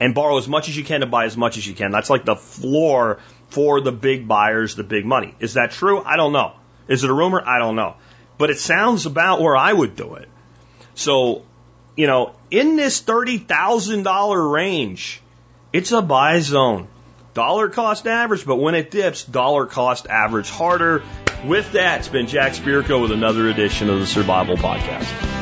and borrow as much as you can to buy as much as you can. That's like the floor for the big buyers, the big money. Is that true? I don't know. Is it a rumor? I don't know. But it sounds about where I would do it. So, you know, in this $30,000 range, it's a buy zone. Dollar cost average, but when it dips, dollar cost average harder. With that, it's been Jack Spirko with another edition of the Survival Podcast.